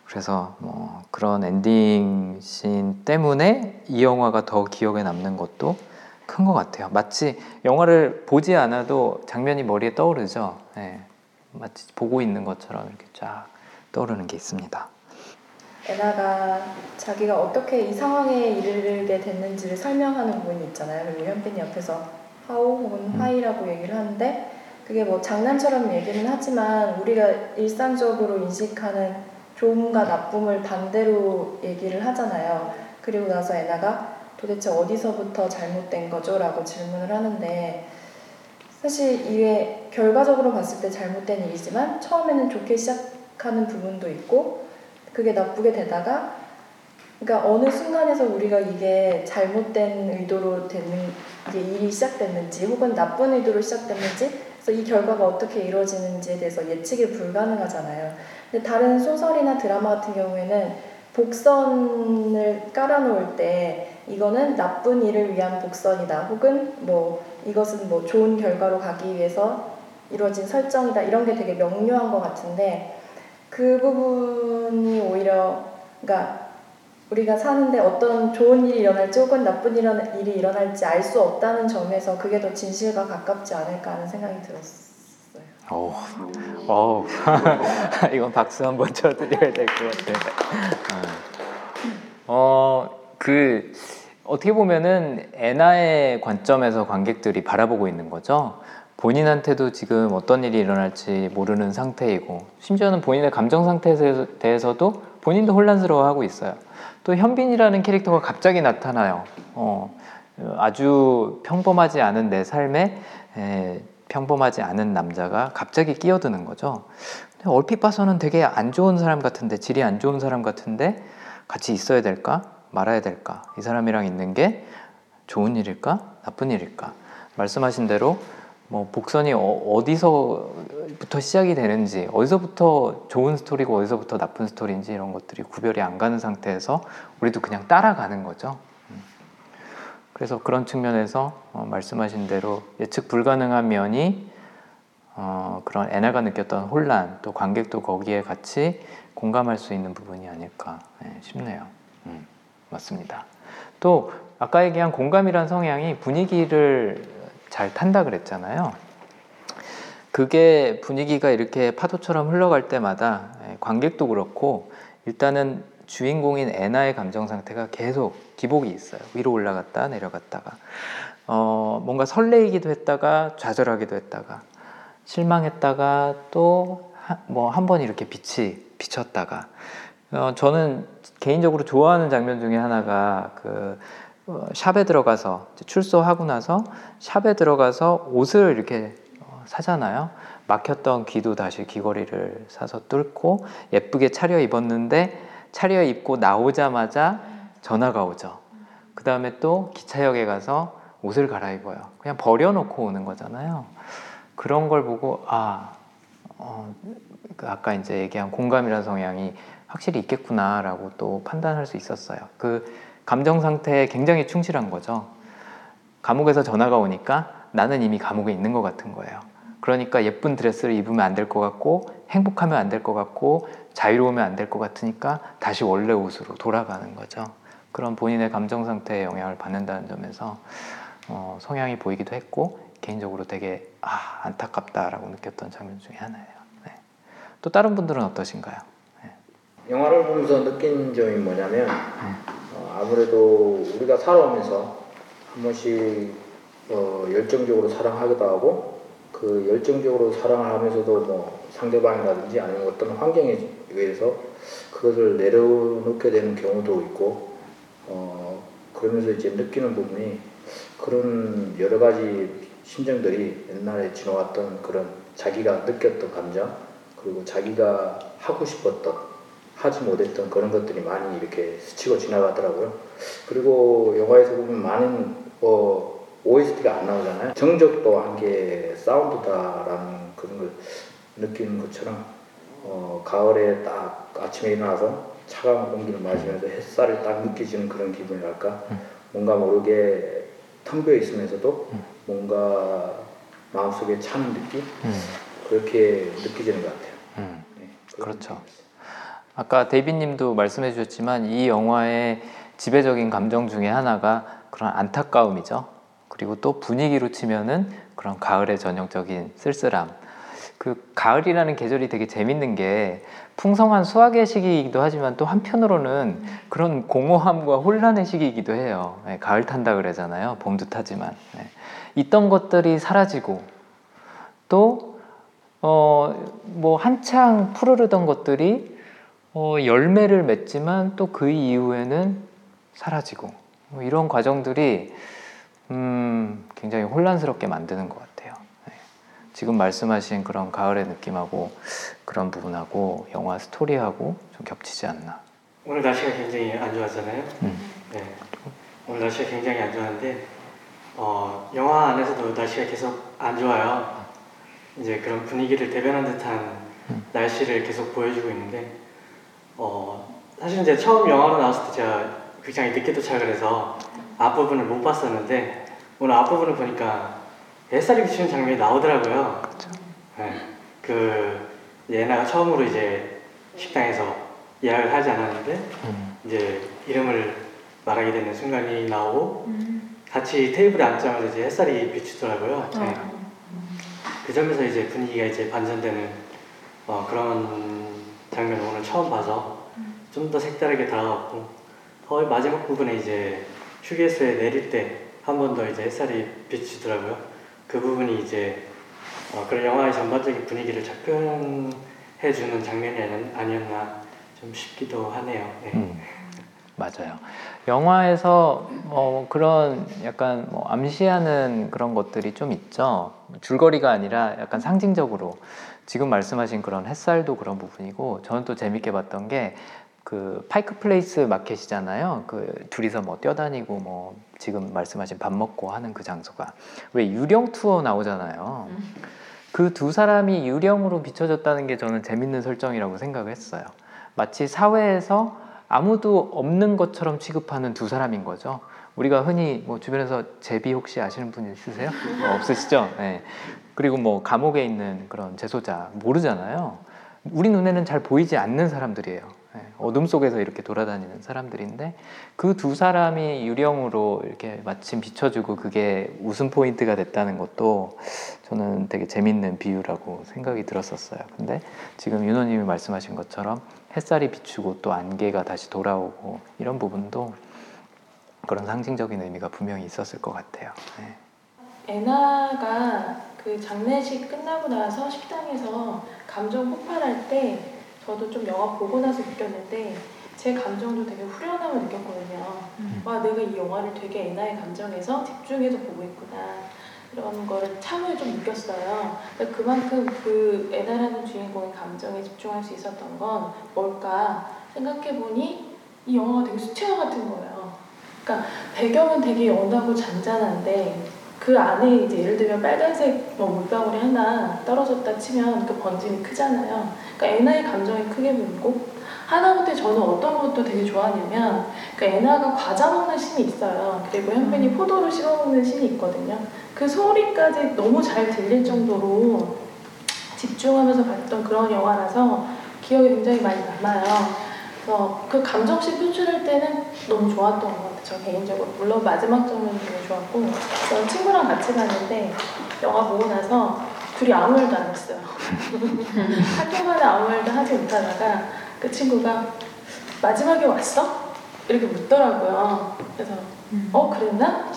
그래서 뭐 그런 엔딩 씬 때문에 이 영화가 더 기억에 남는 것도 큰 것 같아요. 마치 영화를 보지 않아도 장면이 머리에 떠오르죠. 예. 마치 보고 있는 것처럼 이렇게 쫙 떠오르는 게 있습니다. 에나가 자기가 어떻게 이 상황에 이르게 됐는지를 설명하는 부분이 있잖아요. 그리고 현빈이 옆에서 하오 혹은 음. 하이라고 얘기를 하는데 그게 뭐 장난처럼 얘기는 하지만 우리가 일상적으로 인식하는 좋음과 나쁨을 반대로 얘기를 하잖아요. 그리고 나서 에나가 도대체 어디서부터 잘못된 거죠? 라고 질문을 하는데 사실 이게 결과적으로 봤을 때 잘못된 일이지만 처음에는 좋게 시작하는 부분도 있고 그게 나쁘게 되다가 그러니까 어느 순간에서 우리가 이게 잘못된 의도로 되는 이게 일이 시작됐는지 혹은 나쁜 의도로 시작됐는지 그래서 이 결과가 어떻게 이루어지는지에 대해서 예측이 불가능하잖아요. 근데 다른 소설이나 드라마 같은 경우에는 복선을 깔아놓을 때 이거는 나쁜 일을 위한 복선이다 혹은 뭐 이것은 뭐 좋은 결과로 가기 위해서 이루어진 설정이다 이런 게 되게 명료한 것 같은데 그 부분이 오히려 그러니까 우리가 사는데 어떤 좋은 일이 일어날지 혹은 나쁜 일이 일어날지 알 수 없다는 점에서 그게 더 진실과 가깝지 않을까 하는 생각이 들었어요. 오, 오, 이건 박수 한번 쳐드려야 될 것 같아요. 어, 그 어떻게 보면은 애나의 관점에서 관객들이 바라보고 있는 거죠. 본인한테도 지금 어떤 일이 일어날지 모르는 상태이고 심지어는 본인의 감정 상태에 대해서도 본인도 혼란스러워하고 있어요. 또 현빈이라는 캐릭터가 갑자기 나타나요. 어, 아주 평범하지 않은 내 삶에 에, 평범하지 않은 남자가 갑자기 끼어드는 거죠. 얼핏 봐서는 되게 안 좋은 사람 같은데 질이 안 좋은 사람 같은데 같이 있어야 될까 말아야 될까 이 사람이랑 있는 게 좋은 일일까 나쁜 일일까 말씀하신 대로 뭐 복선이 어, 디서부터 시작이 되는지 어디서부터 좋은 스토리고 어디서부터 나쁜 스토리인지 이런 것들이 구별이 안 가는 상태에서 우리도 그냥 따라가는 거죠. 음. 그래서 그런 측면에서 어, 말씀하신 대로 예측 불가능한 면이 어, 그런 애나가 느꼈던 혼란 또 관객도 거기에 같이 공감할 수 있는 부분이 아닐까 네, 싶네요. 음, 맞습니다. 또 아까 얘기한 공감이란 성향이 분위기를 잘 탄다 그랬잖아요. 그게 분위기가 이렇게 파도처럼 흘러갈 때마다 예, 관객도 그렇고 일단은 주인공인 애나의 감정 상태가 계속 기복이 있어요. 위로 올라갔다 내려갔다가 어, 뭔가 설레이기도 했다가 좌절하기도 했다가 실망했다가 또 뭐 한 번 이렇게 빛이 비쳤다가 어, 저는 개인적으로 좋아하는 장면 중에 하나가 그 어, 샵에 들어가서 출소하고 나서 샵에 들어가서 옷을 이렇게 어, 사잖아요. 막혔던 귀도 다시 귀걸이를 사서 뚫고 예쁘게 차려 입었는데 차려 입고 나오자마자 전화가 오죠. 그 다음에 또 기차역에 가서 옷을 갈아입어요. 그냥 버려놓고 오는 거잖아요. 그런 걸 보고 아, 어, 그 아까 이제 얘기한 공감이라는 성향이 확실히 있겠구나라고 또 판단할 수 있었어요. 그 감정 상태에 굉장히 충실한 거죠. 감옥에서 전화가 오니까 나는 이미 감옥에 있는 것 같은 거예요. 그러니까 예쁜 드레스를 입으면 안 될 것 같고 행복하면 안 될 것 같고 자유로우면 안 될 것 같으니까 다시 원래 옷으로 돌아가는 거죠. 그런 본인의 감정 상태에 영향을 받는다는 점에서 어, 성향이 보이기도 했고 개인적으로 되게 아, 안타깝다라고 느꼈던 장면 중에 하나예요. 네. 또 다른 분들은 어떠신가요? 영화를 보면서 느낀 점이 뭐냐면 어, 아무래도 우리가 살아오면서 한 번씩 어, 열정적으로 사랑하기도 하고 그 열정적으로 사랑을 하면서도 뭐 상대방이라든지 아니면 어떤 환경에 의해서 그것을 내려놓게 되는 경우도 있고 어, 그러면서 이제 느끼는 부분이 그런 여러 가지 심정들이 옛날에 지나왔던 그런 자기가 느꼈던 감정 그리고 자기가 하고 싶었던 하지 못했던 그런 것들이 많이 이렇게 스치고 지나가더라고요. 그리고 영화에서 보면 많은 뭐 OST가 안 나오잖아요. 정적도 한개 사운드다라는 그런 걸 느끼는 것처럼 어, 가을에 딱 아침에 일어나서 차가운 공기를 마시면서 햇살을 딱 느껴지는 그런 기분이랄까 뭔가 모르게 텅 비어 있으면서도 뭔가 마음속에 차는 느낌 음, 그렇게 느껴지는 것 같아요. 음. 네, 그렇죠. 느낌이었어요. 아까 데이비님도 말씀해 주셨지만 이 영화의 지배적인 감정 중에 하나가 그런 안타까움이죠. 그리고 또 분위기로 치면은 그런 가을의 전형적인 쓸쓸함. 그 가을이라는 계절이 되게 재밌는 게 풍성한 수확의 시기이기도 하지만 또 한편으로는 그런 공허함과 혼란의 시기이기도 해요. 네, 가을 탄다 그러잖아요. 봄도 타지만 네. 있던 것들이 사라지고 또 어, 뭐 한창 푸르르던 것들이 어, 열매를 맺지만 또 그 이후에는 사라지고 뭐 이런 과정들이 음, 굉장히 혼란스럽게 만드는 것 같아요. 네. 지금 말씀하신 그런 가을의 느낌하고 그런 부분하고 영화 스토리하고 좀 겹치지 않나. 오늘 날씨가 굉장히 안 좋았잖아요. 음. 네. 오늘 날씨가 굉장히 안 좋았는데 어, 영화 안에서도 날씨가 계속 안 좋아요. 이제 그런 분위기를 대변한 듯한 음. 날씨를 계속 보여주고 있는데 어, 사실 이제 처음 영화로 나왔을 때 제가 굉장히 늦게 도착을 해서 앞부분을 못 봤었는데 오늘 앞부분을 보니까 햇살이 비치는 장면이 나오더라고요. 네. 그 예나가 처음으로 이제 식당에서 예약을 하지 않았는데 음. 이제 이름을 말하게 되는 순간이 나오고 같이 테이블에 앉자마자 이제 햇살이 비추더라고요. 네. 그 점에서 이제 분위기가 이제 반전되는 어, 그런 장면을 오늘 처음 봐서 좀 더 색다르게 다가왔고 거의 마지막 부분에 이제 휴게소에 내릴 때 한 번 더 이제 햇살이 비추더라고요. 그 부분이 이제 어, 그런 영화의 전반적인 분위기를 잘 표현해주는 장면이 아니- 아니었나 좀 쉽기도 하네요. 네. 음, 맞아요. 영화에서 뭐 그런 약간 뭐 암시하는 그런 것들이 좀 있죠. 줄거리가 아니라 약간 상징적으로 지금 말씀하신 그런 햇살도 그런 부분이고 저는 또 재밌게 봤던 게 그 파이크 플레이스 마켓이잖아요. 그 둘이서 뭐 뛰어다니고 뭐 지금 말씀하신 밥 먹고 하는 그 장소가 왜 유령 투어 나오잖아요. 그 두 사람이 유령으로 비춰졌다는 게 저는 재밌는 설정이라고 생각을 했어요. 마치 사회에서 아무도 없는 것처럼 취급하는 두 사람인 거죠. 우리가 흔히 뭐 주변에서 제비 혹시 아시는 분 있으세요? 뭐 없으시죠? 네. 그리고 뭐 감옥에 있는 그런 재소자 모르잖아요. 우리 눈에는 잘 보이지 않는 사람들이에요. 네. 어둠 속에서 이렇게 돌아다니는 사람들인데 그 두 사람이 유령으로 이렇게 마침 비춰주고 그게 웃음 포인트가 됐다는 것도 저는 되게 재밌는 비유라고 생각이 들었었어요. 근데 지금 윤호님이 말씀하신 것처럼 햇살이 비추고 또 안개가 다시 돌아오고 이런 부분도 그런 상징적인 의미가 분명히 있었을 것 같아요. 네. 애나가 그 장례식 끝나고 나서 식당에서 감정 폭발할 때 저도 좀 영화 보고 나서 느꼈는데 제 감정도 되게 후련함을 느꼈거든요. 와 내가 이 영화를 되게 애나의 감정에서 집중해서 보고 있구나 이런 거를 참을 좀 느꼈어요. 그러니까 그만큼 그 애나라는 주인공의 감정에 집중할 수 있었던 건 뭘까 생각해 보니 이 영화가 되게 수채화 같은 거예요. 그러니까 배경은 되게 연하고 잔잔한데 그 안에 이제 예를 들면 빨간색 뭐 물방울이 하나 떨어졌다 치면 그 번짐이 크잖아요. 그러니까 애나의 감정이 크게 보이고 하나부터 저는 어떤 것도 되게 좋아하냐면 그 애나가 과자 먹는 씬이 있어요. 그리고 현빈이 포도를 씹어 먹는 씬이 있거든요. 그 소리까지 너무 잘 들릴 정도로 집중하면서 봤던 그런 영화라서 기억이 굉장히 많이 남아요. 그래서 그 감정씩 표출할 때는 너무 좋았던 것 같아요. 저 개인적으로. 물론 마지막 장면이 되게 좋았고 전 친구랑 같이 갔는데 영화 보고 나서 둘이 아무 말도 안 했어요. 만에 아무 말도 하지 못하다가 그 친구가 마지막에 왔어? 이렇게 묻더라고요. 그래서 어 그랬나?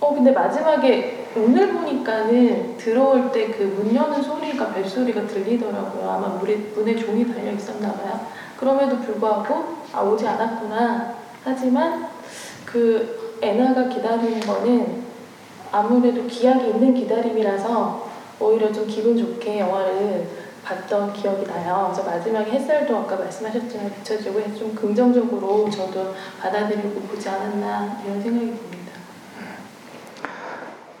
어 근데 마지막에 오늘 보니까는 들어올 때 그 문 여는 소리가 벨소리가 들리더라고요. 아마 문에, 문에 종이 달려 있었나 봐요. 그럼에도 불구하고 아 오지 않았구나. 하지만 그 애나가 기다리는 거는 아무래도 기약이 있는 기다림이라서 오히려 좀 기분 좋게 영화를 봤던 기억이 나요. 그래서 마지막에 햇살도 아까 말씀하셨지만 비춰지고 좀 긍정적으로 저도 받아들이고 보지 않았나 이런 생각이 듭니다.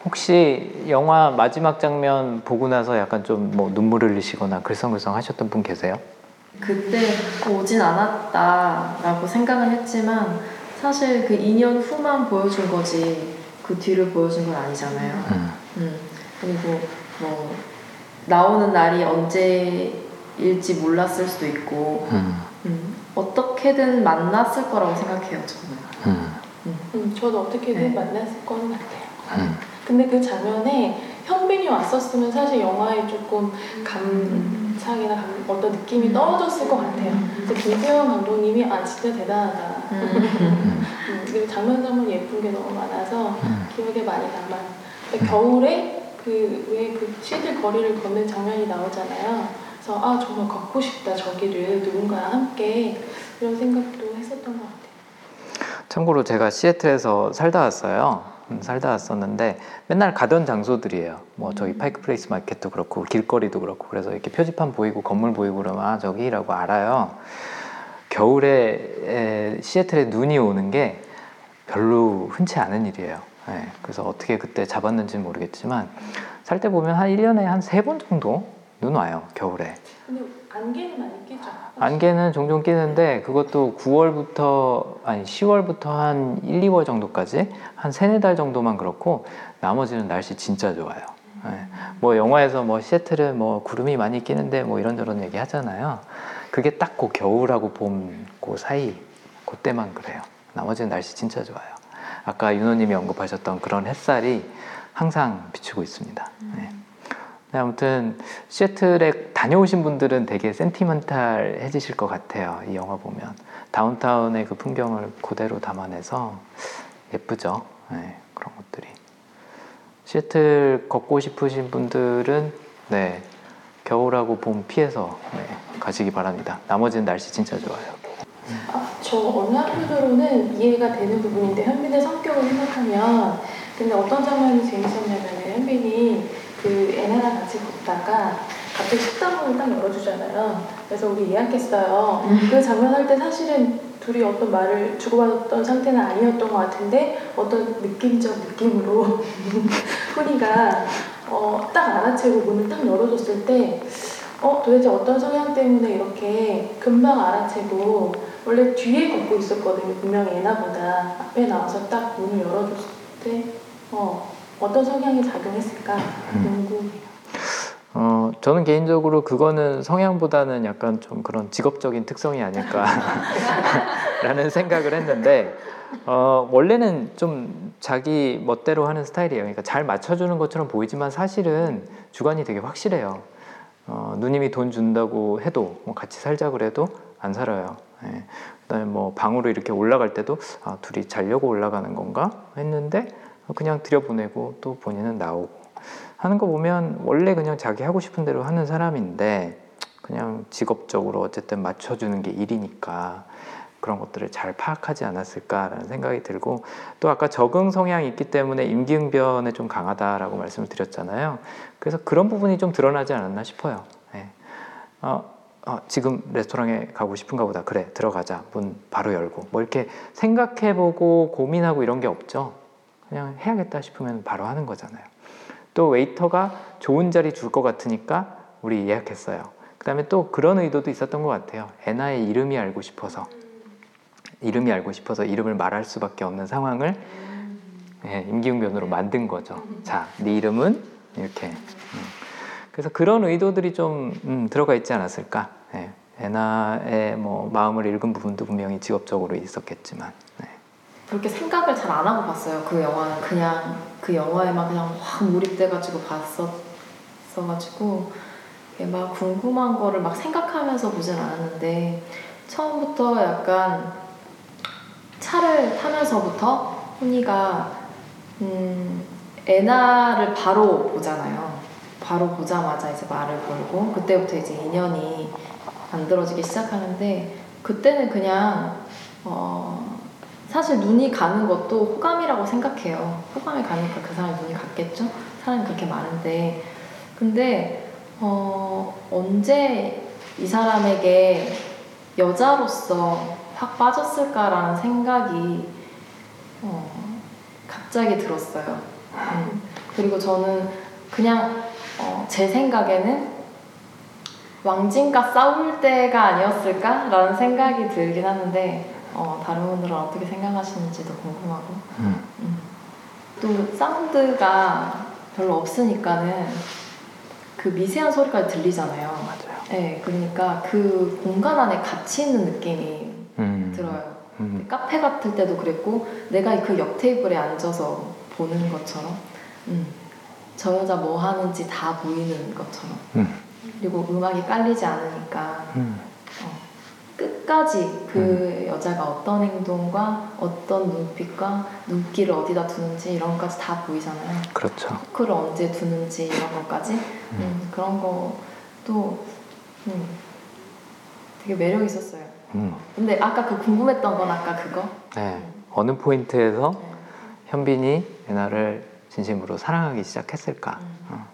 혹시 영화 마지막 장면 보고 나서 약간 좀 뭐 눈물 흘리시거나 글썽글썽 하셨던 분 계세요? 그때 오진 않았다라고 생각은 했지만 사실 그 2년 후만 보여준 거지 그 뒤를 보여준 건 아니잖아요. 음. 음, 그리고 뭐 나오는 날이 언제일지 몰랐을 수도 있고 음. 음, 어떻게든 만났을 거라고 생각해요 저는. 음. 음, 저도 어떻게든 네. 만났을 거는 같아요. 음. 근데 그 장면에 현빈이 왔었으면 사실 영화에 조금 감상이나 감- 어떤 느낌이 떨어졌을 것 같아요. 그래서 김태형 감독님이 아 진짜 대단하다. 음, 그리고 장면 장면 예쁜 게 너무 많아서 음. 기억에 많이 남아요. 근데 겨울에 그왜그 시애틀 거리를 걷는 장면이 나오잖아요. 그래서 아 정말 걷고 싶다 저기를 누군가와 함께 이런 생각도 했었던 것 같아요. 참고로 제가 시애틀에서 살다 왔어요. 음, 살다 왔었는데 맨날 가던 장소들이에요. 뭐 저기 파이크 플레이스 마켓도 그렇고 길거리도 그렇고 그래서 이렇게 표지판 보이고 건물 보이고 그러면 아 저기라고 알아요. 겨울에 에, 시애틀에 눈이 오는 게 별로 흔치 않은 일이에요. 예, 그래서 어떻게 그때 잡았는지는 모르겠지만 살 때 보면 한 1년에 한 세 번 정도 눈 와요. 겨울에. 근데 안개는 많이 끼죠. 안개는 종종 끼는데 그것도 9월부터 아니 10월부터 한 1, 2월 정도까지 한 세네 달 정도만 그렇고 나머지는 날씨 진짜 좋아요. 예. 뭐 영화에서 뭐 시애틀은 뭐 구름이 많이 끼는데 뭐 이런저런 얘기 하잖아요. 그게 딱 그 겨울하고 봄 그 사이 그때만 그래요. 나머지는 날씨 진짜 좋아요. 아까 윤호님이 언급하셨던 그런 햇살이 항상 비추고 있습니다. 네. 네, 아무튼 시애틀에 다녀오신 분들은 되게 센티멘탈해지실 것 같아요. 이 영화 보면 다운타운의 그 풍경을 그대로 담아내서 예쁘죠. 네, 그런 것들이 시애틀 걷고 싶으신 분들은 네 겨울하고 봄 피해서 네, 가시기 바랍니다. 나머지는 날씨 진짜 좋아요. 아, 저 어느 학교들로는 이해가 되는 부분인데 현빈의 성격을 생각하면 근데 어떤 장면이 재밌었냐면 현빈이 그 애나랑 같이 걷다가 갑자기 식당 문을 딱 열어주잖아요. 그래서 우리 예약했어요. 그 장면 할 때 사실은 둘이 어떤 말을 주고받았던 상태는 아니었던 것 같은데 어떤 느낌적 느낌으로 훈이가 어, 딱 알아채고 문을 딱 열어줬을 때 어, 도대체 어떤 성향 때문에 이렇게 금방 알아채고 원래 뒤에 걷고 있었거든요. 분명히 애나보다 앞에 나와서 딱 문을 열어줬을 때 어, 어떤 성향이 작용했을까 궁금해요. 어, 저는 개인적으로 그거는 성향보다는 약간 좀 그런 직업적인 특성이 아닐까라는 생각을 했는데 어, 원래는 좀 자기 멋대로 하는 스타일이에요. 그러니까 잘 맞춰주는 것처럼 보이지만 사실은 주관이 되게 확실해요. 어, 누님이 돈 준다고 해도 뭐 같이 살자 그래도 안 살아요. 예. 그다음에 뭐 방으로 이렇게 올라갈 때도 아, 둘이 자려고 올라가는 건가 했는데 그냥 들여보내고 또 본인은 나오고 하는 거 보면 원래 그냥 자기 하고 싶은 대로 하는 사람인데 그냥 직업적으로 어쨌든 맞춰주는 게 일이니까 그런 것들을 잘 파악하지 않았을까라는 생각이 들고 또 아까 적응 성향이 있기 때문에 임기응변에 좀 강하다라고 말씀을 드렸잖아요. 그래서 그런 부분이 좀 드러나지 않았나 싶어요. 예. 어, 어, 지금 레스토랑에 가고 싶은가 보다. 그래, 들어가자. 문 바로 열고. 뭐 이렇게 생각해보고 고민하고 이런 게 없죠. 그냥 해야겠다 싶으면 바로 하는 거잖아요. 또 웨이터가 좋은 자리 줄 것 같으니까 우리 예약했어요. 그 다음에 또 그런 의도도 있었던 것 같아요. 애나의 이름이 알고 싶어서. 이름이 알고 싶어서 이름을 말할 수밖에 없는 상황을 예, 임기응변으로 만든 거죠. 자, 네 이름은 이렇게. 음. 그래서 그런 의도들이 좀 음, 들어가 있지 않았을까. 예, 애나의 뭐 마음을 읽은 부분도 분명히 직업적으로 있었겠지만. 네. 그렇게 생각을 잘 안 하고 봤어요. 그 영화는 그냥 그 영화에만 그냥 확 몰입돼가지고 봤었어가지고 막 궁금한 거를 막 생각하면서 보진 않았는데 처음부터 약간 차를 타면서부터 훈이가 음, 애나를 바로 보잖아요. 바로 보자마자 이제 말을 걸고 그때부터 이제 인연이 만들어지기 시작하는데 그때는 그냥 어, 사실 눈이 가는 것도 호감이라고 생각해요. 호감이 가니까 그 사람이 눈이 갔겠죠? 사람이 그렇게 많은데. 근데, 어, 언제 이 사람에게 여자로서 확 빠졌을까라는 생각이, 어, 갑자기 들었어요. 음. 그리고 저는 그냥, 어, 제 생각에는 왕진과 싸울 때가 아니었을까라는 생각이 들긴 하는데, 어, 다른 분들은 어떻게 생각하시는지도 궁금하고 음. 음. 또 사운드가 별로 없으니까는 그 미세한 소리까지 들리잖아요. 맞아요. 네, 그러니까 그 공간 안에 갇히 있는 느낌이 음. 들어요. 음. 카페 같을 때도 그랬고 내가 그 옆 테이블에 앉아서 보는 것처럼 음, 저 여자 뭐 하는지 다 보이는 것처럼 음. 그리고 음악이 깔리지 않으니까 음. 끝까지 그 여자가 어떤 행동과 어떤 눈빛과 눈길을 어디다 두는지 이런 것까지 다 보이잖아요. 그렇죠. 포크를 언제 두는지 이런 것까지 음, 그런 것도 음, 되게 매력 있었어요. 음. 근데 아까 그 궁금했던 건 아까 그거 네. 어느 포인트에서 네. 현빈이 애나를 진심으로 사랑하기 시작했을까? 음. 어.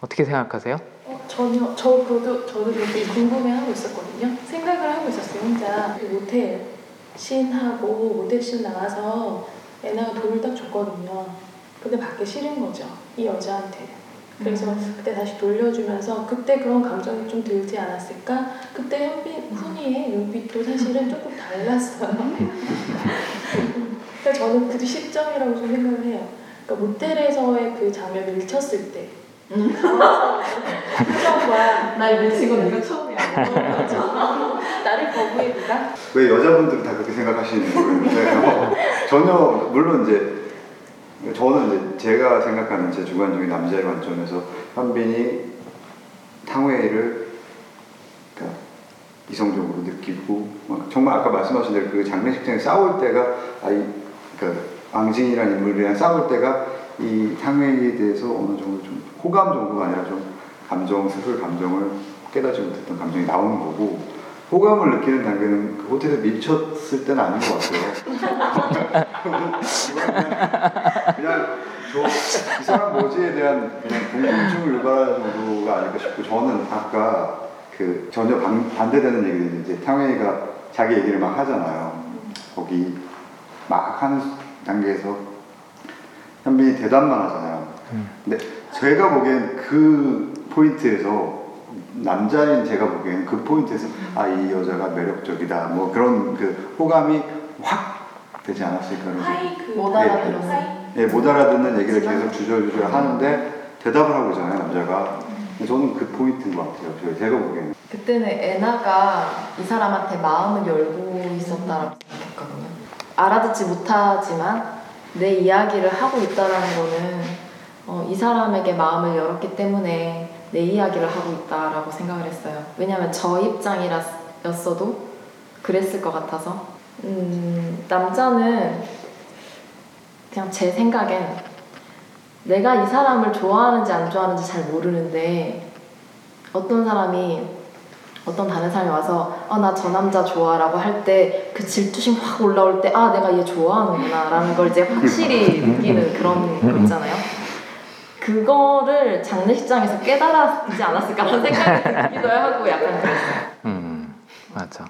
어떻게 생각하세요? 어, 전혀 저 그도 저도 되게 궁금해하고 있었거든요. 생각을 하고 있었어요 혼자 그 모텔 씬하고 모텔 씬 나와서 애나가 돈을 딱 줬거든요. 근데 받기 싫은 거죠 이 여자한테. 그래서 그때 다시 돌려주면서 그때 그런 감정이 좀 들지 않았을까? 그때 현빈 훈이의 눈빛도 사실은 조금 달랐어요. 그러니까 저는 그 시점이라고 좀 생각을 해요. 그러니까 모텔에서의 그 장면 밀쳤을 때 표정과 날 밀치고 네가 처음이야. 나를 거부해 네가 왜 여자분들은 다 그렇게 생각하시는지 모르겠는데 전혀 물론 이제 저는 이제 제가 생각하는 제 주관적인 남자의 관점에서 현빈이 탕웨이를 그러니까 이성적으로 느끼고 막 정말 아까 말씀하신 대로 그 장례식장에 싸울 때가 아이 그러니까 왕진이라는 인물이랑 싸울 때가 이 탕웨이에 대해서 어느 정도 좀 호감 정도가 아니라 좀 감정 스스로 감정을 깨닫지 못했던 감정이 나오는 거고 호감을 느끼는 단계는 그 호텔에 미쳤을 때는 아닌 것 같아요. 그냥, 그냥 저, 이 사람 뭐지에 대한 그냥 궁금증을 유발하는 정도가 아닐까 싶고 저는 아까 그 전혀 반, 반대되는 얘기를 이제 탕웨이가 자기 얘기를 막 하잖아요. 거기 막 하는 단계에서 현빈이 대답만 하잖아요. 근데 제가 보기엔 그 포인트에서 남자인 제가 보기엔 그 포인트에서 아 이 여자가 매력적이다. 뭐 그런 그 호감이 확 되지 않았을까 好 그 뭐 坏 알아들었어요. 예, 못 알아듣는 얘기를 계속 주저주저 하는데 대답을 하고 있잖아요 남자가. 근데 저는 그 포인트인 것 같아요. 저- 제가 보기에는 그때는 애나가 이 사람한테 마음을 열고 있었다라고 생각했거든요. 알아듣지 못하지만 내 이야기를 하고 있다라는 거는 어, 이 사람에게 마음을 열었기 때문에 내 이야기를 하고 있다라고 생각을 했어요. 왜냐하면 저 입장이었어도 그랬을 것 같아서 음, 남자는 그냥 제 생각엔 내가 이 사람을 좋아하는지 안 좋아하는지 잘 모르는데 어떤 사람이 어떤 다른 사람이 와서 아 나 저 남자 좋아라고 할 때 그 질투심 확 올라올 때 아 내가 얘 좋아하는구나라는 걸 이제 확실히 느끼는 그런 거 있잖아요. 그거를 장례식장에서 깨달았지 않았을까라는 생각이 들기도 하고 약간 그랬어요. 음, 맞아.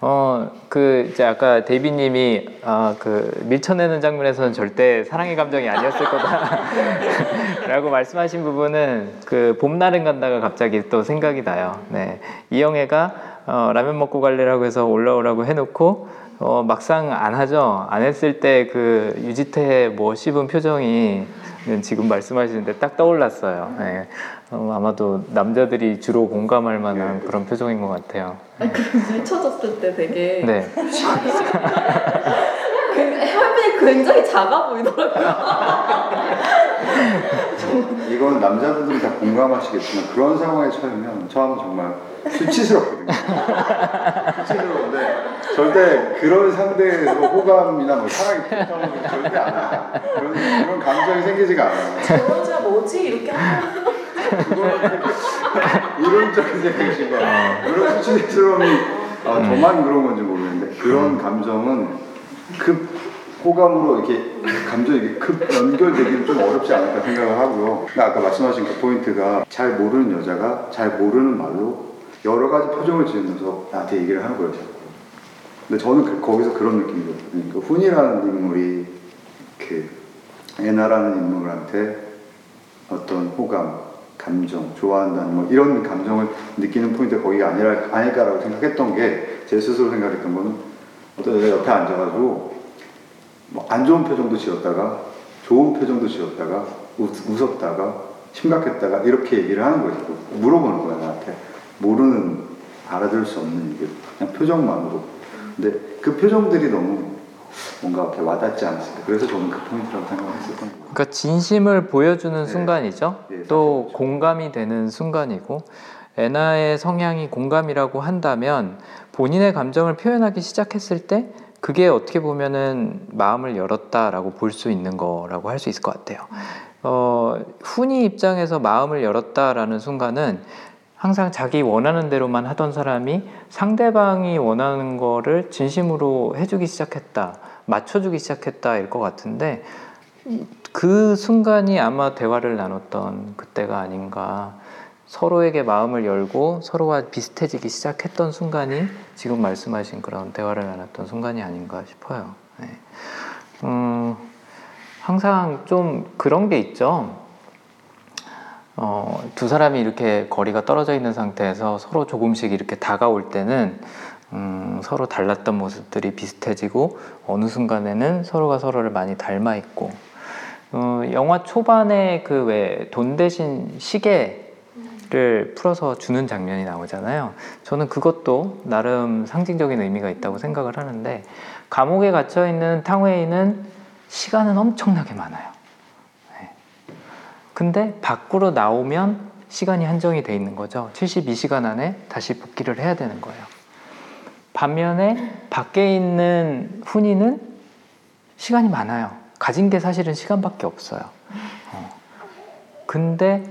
어, 그 이제 아까 데이비님이 아, 그 밀쳐내는 장면에서는 절대 사랑의 감정이 아니었을 거다 라고 말씀하신 부분은 그 봄날은 간다가 갑자기 또 생각이 나요. 네, 이영애가 어, 라면 먹고 갈래라고 해서 올라오라고 해놓고 어, 막상 안 하죠. 안 했을 때 그 유지태의 뭐 씹은 표정이 지금 말씀하시는데 딱 떠올랐어요. 네. 어, 아마도 남자들이 주로 공감할 만한 그런 표정인 것 같아요. 아니 그 미쳐졌을 때 되게 네. 굉장히 혈빈이 굉장히 작아 보이더라고요. 이건 남자분들이 다 공감하시겠지만 그런 상황에 처하면 처음 정말 수치스럽거든요. 수치스러운데 절대 그런 상대에서 호감이나 뭐 사랑이 필요한 게 절대 안 와요. 그런, 그런 감정이 생기지가 않아요. 저 여자 뭐지 이렇게 이론적인 생각이신 거야. 그런 수치스러움이 아, 저만 그런 건지 모르겠는데 그런 감정은 급 호감으로 이렇게 감정이 이렇게 급 연결되기는 좀 어렵지 않을까 생각을 하고요. 근데 아까 말씀하신 그 포인트가 잘 모르는 여자가 잘 모르는 말로 여러 가지 표정을 지으면서 나한테 얘기를 하는 거예요. 근데 저는 그- 거기서 그런 느낌이 들었거든요. 그 훈이라는 인물이 그 애나라는 인물한테 어떤 호감, 감정, 좋아한다는 뭐 이런 감정을 느끼는 포인트가 거기가 아니라, 아닐까라고 생각했던 게 제 스스로 생각했던 거는 어떤 여자 옆에 앉아가지고 뭐 안 좋은 표정도 지었다가 좋은 표정도 지었다가 웃, 웃었다가 심각했다가 이렇게 얘기를 하는 거예요. 물어보는 거야 나한테 모르는 알아들을 수 없는 얘기 그냥 표정만으로 근데 그 표정들이 너무 뭔가 이렇게 와닿지 않았을까 그래서 저는 그 포인트라고 생각을 했었던 거예요. 그러니까 진심을 보여주는 네. 순간이죠. 네, 또 사실 그렇죠. 공감이 되는 순간이고 애나의 성향이 공감이라고 한다면 본인의 감정을 표현하기 시작했을 때 그게 어떻게 보면은 마음을 열었다라고 볼 수 있는 거라고 할 수 있을 것 같아요. 어, 훈이 입장에서 마음을 열었다라는 순간은 항상 자기 원하는 대로만 하던 사람이 상대방이 원하는 거를 진심으로 해주기 시작했다, 맞춰주기 시작했다일 것 같은데 그 순간이 아마 대화를 나눴던 그때가 아닌가. 서로에게 마음을 열고 서로와 비슷해지기 시작했던 순간이 지금 말씀하신 그런 대화를 나눴던 순간이 아닌가 싶어요. 네. 음, 항상 좀 그런 게 있죠. 어, 두 사람이 이렇게 거리가 떨어져 있는 상태에서 서로 조금씩 이렇게 다가올 때는 음, 서로 달랐던 모습들이 비슷해지고 어느 순간에는 서로가 서로를 많이 닮아 있고 어, 영화 초반에 그 왜 돈 대신 시계를 풀어서 주는 장면이 나오잖아요. 저는 그것도 나름 상징적인 의미가 있다고 생각을 하는데 감옥에 갇혀 있는 탕웨이는 시간은 엄청나게 많아요. 네. 근데 밖으로 나오면 시간이 한정이 돼 있는 거죠. 72시간 안에 다시 복귀를 해야 되는 거예요. 반면에 밖에 있는 훈이는 시간이 많아요. 가진 게 사실은 시간밖에 없어요. 어. 근데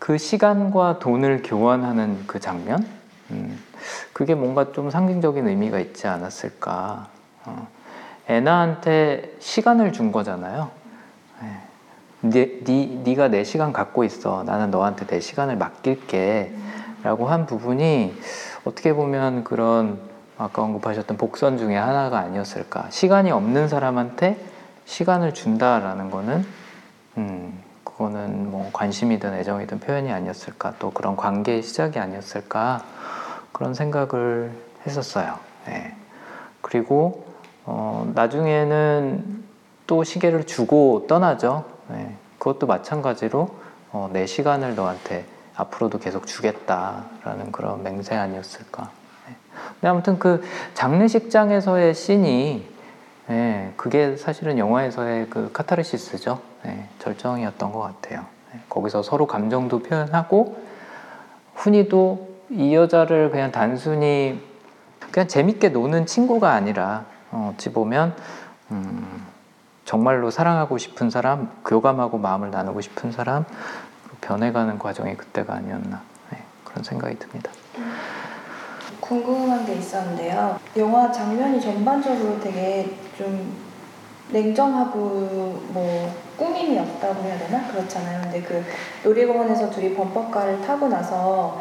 그 시간과 돈을 교환하는 그 장면, 음, 그게 뭔가 좀 상징적인 의미가 있지 않았을까. 어, 애나한테 시간을 준 거잖아요. 예. 네, 네, 네가 내 시간 갖고 있어. 나는 너한테 내 시간을 맡길게. 라고 한 부분이 어떻게 보면 그런 아까 언급하셨던 복선 중에 하나가 아니었을까. 시간이 없는 사람한테 시간을 준다라는 거는, 음, 그거는 뭐 관심이든 애정이든 표현이 아니었을까. 또 그런 관계의 시작이 아니었을까. 그런 생각을 했었어요. 예. 그리고, 어, 나중에는 또 시계를 주고 떠나죠. 네, 그것도 마찬가지로 어, 내 시간을 너한테 앞으로도 계속 주겠다라는 그런 맹세 아니었을까. 네. 근데 아무튼 그 장례식장에서의 씬이 네, 그게 사실은 영화에서의 그 카타르시스죠. 네, 절정이었던 것 같아요. 네, 거기서 서로 감정도 표현하고 훈이도 이 여자를 그냥 단순히 그냥 재밌게 노는 친구가 아니라 어, 어찌 보면 음, 정말로 사랑하고 싶은 사람, 교감하고 마음을 나누고 싶은 사람 변해가는 과정이 그때가 아니었나 네, 그런 생각이 듭니다. 궁금한 게 있었는데요. 영화 장면이 전반적으로 되게 좀 냉정하고 뭐 꾸밈이 없다고 해야 되나 그렇잖아요. 근데 그 놀이공원에서 둘이 범퍼카를 타고 나서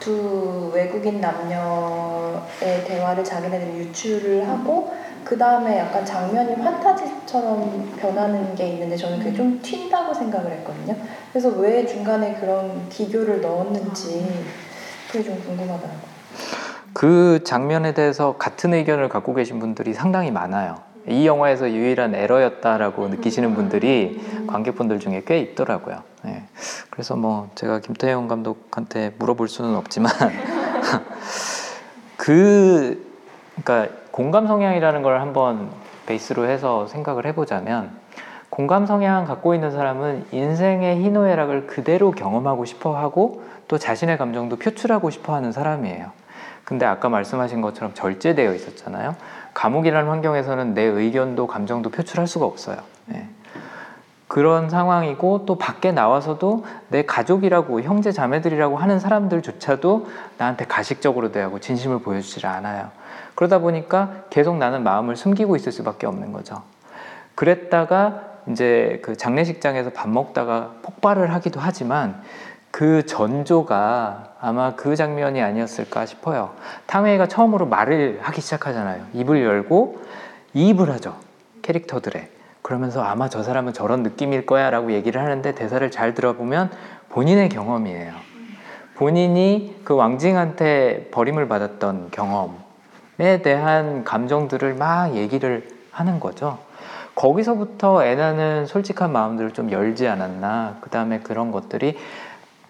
두 외국인 남녀의 대화를 자기네들이 유추를 하고 그 다음에 약간 장면이 판타지처럼 변하는 게 있는데 저는 그게 좀 튄다고 생각을 했거든요. 그래서 왜 중간에 그런 기교를 넣었는지 그게 좀 궁금하더라고요. 그 장면에 대해서 같은 의견을 갖고 계신 분들이 상당히 많아요. 이 영화에서 유일한 에러였다라고 느끼시는 분들이 관객분들 중에 꽤 있더라고요. 네. 그래서 뭐 제가 김태형 감독한테 물어볼 수는 없지만 그 그러니까 공감 성향이라는 걸 한번 베이스로 해서 생각을 해보자면 공감 성향 갖고 있는 사람은 인생의 희노애락을 그대로 경험하고 싶어 하고 또 자신의 감정도 표출하고 싶어 하는 사람이에요. 근데 아까 말씀하신 것처럼 절제되어 있었잖아요. 감옥이라는 환경에서는 내 의견도 감정도 표출할 수가 없어요. 네. 그런 상황이고 또 밖에 나와서도 내 가족이라고 형제 자매들이라고 하는 사람들조차도 나한테 가식적으로 대하고 진심을 보여주질 않아요. 그러다 보니까 계속 나는 마음을 숨기고 있을 수밖에 없는 거죠. 그랬다가 이제 그 장례식장에서 밥 먹다가 폭발을 하기도 하지만 그 전조가 아마 그 장면이 아니었을까 싶어요. 탕웨이가 처음으로 말을 하기 시작하잖아요. 입을 열고 이입을 하죠. 캐릭터들의. 그러면서 아마 저 사람은 저런 느낌일 거야 라고 얘기를 하는데 대사를 잘 들어보면 본인의 경험이에요. 본인이 그 왕징한테 버림을 받았던 경험 에 대한 감정들을 막 얘기를 하는 거죠. 거기서부터 애나는 솔직한 마음들을 좀 열지 않았나. 그 다음에 그런 것들이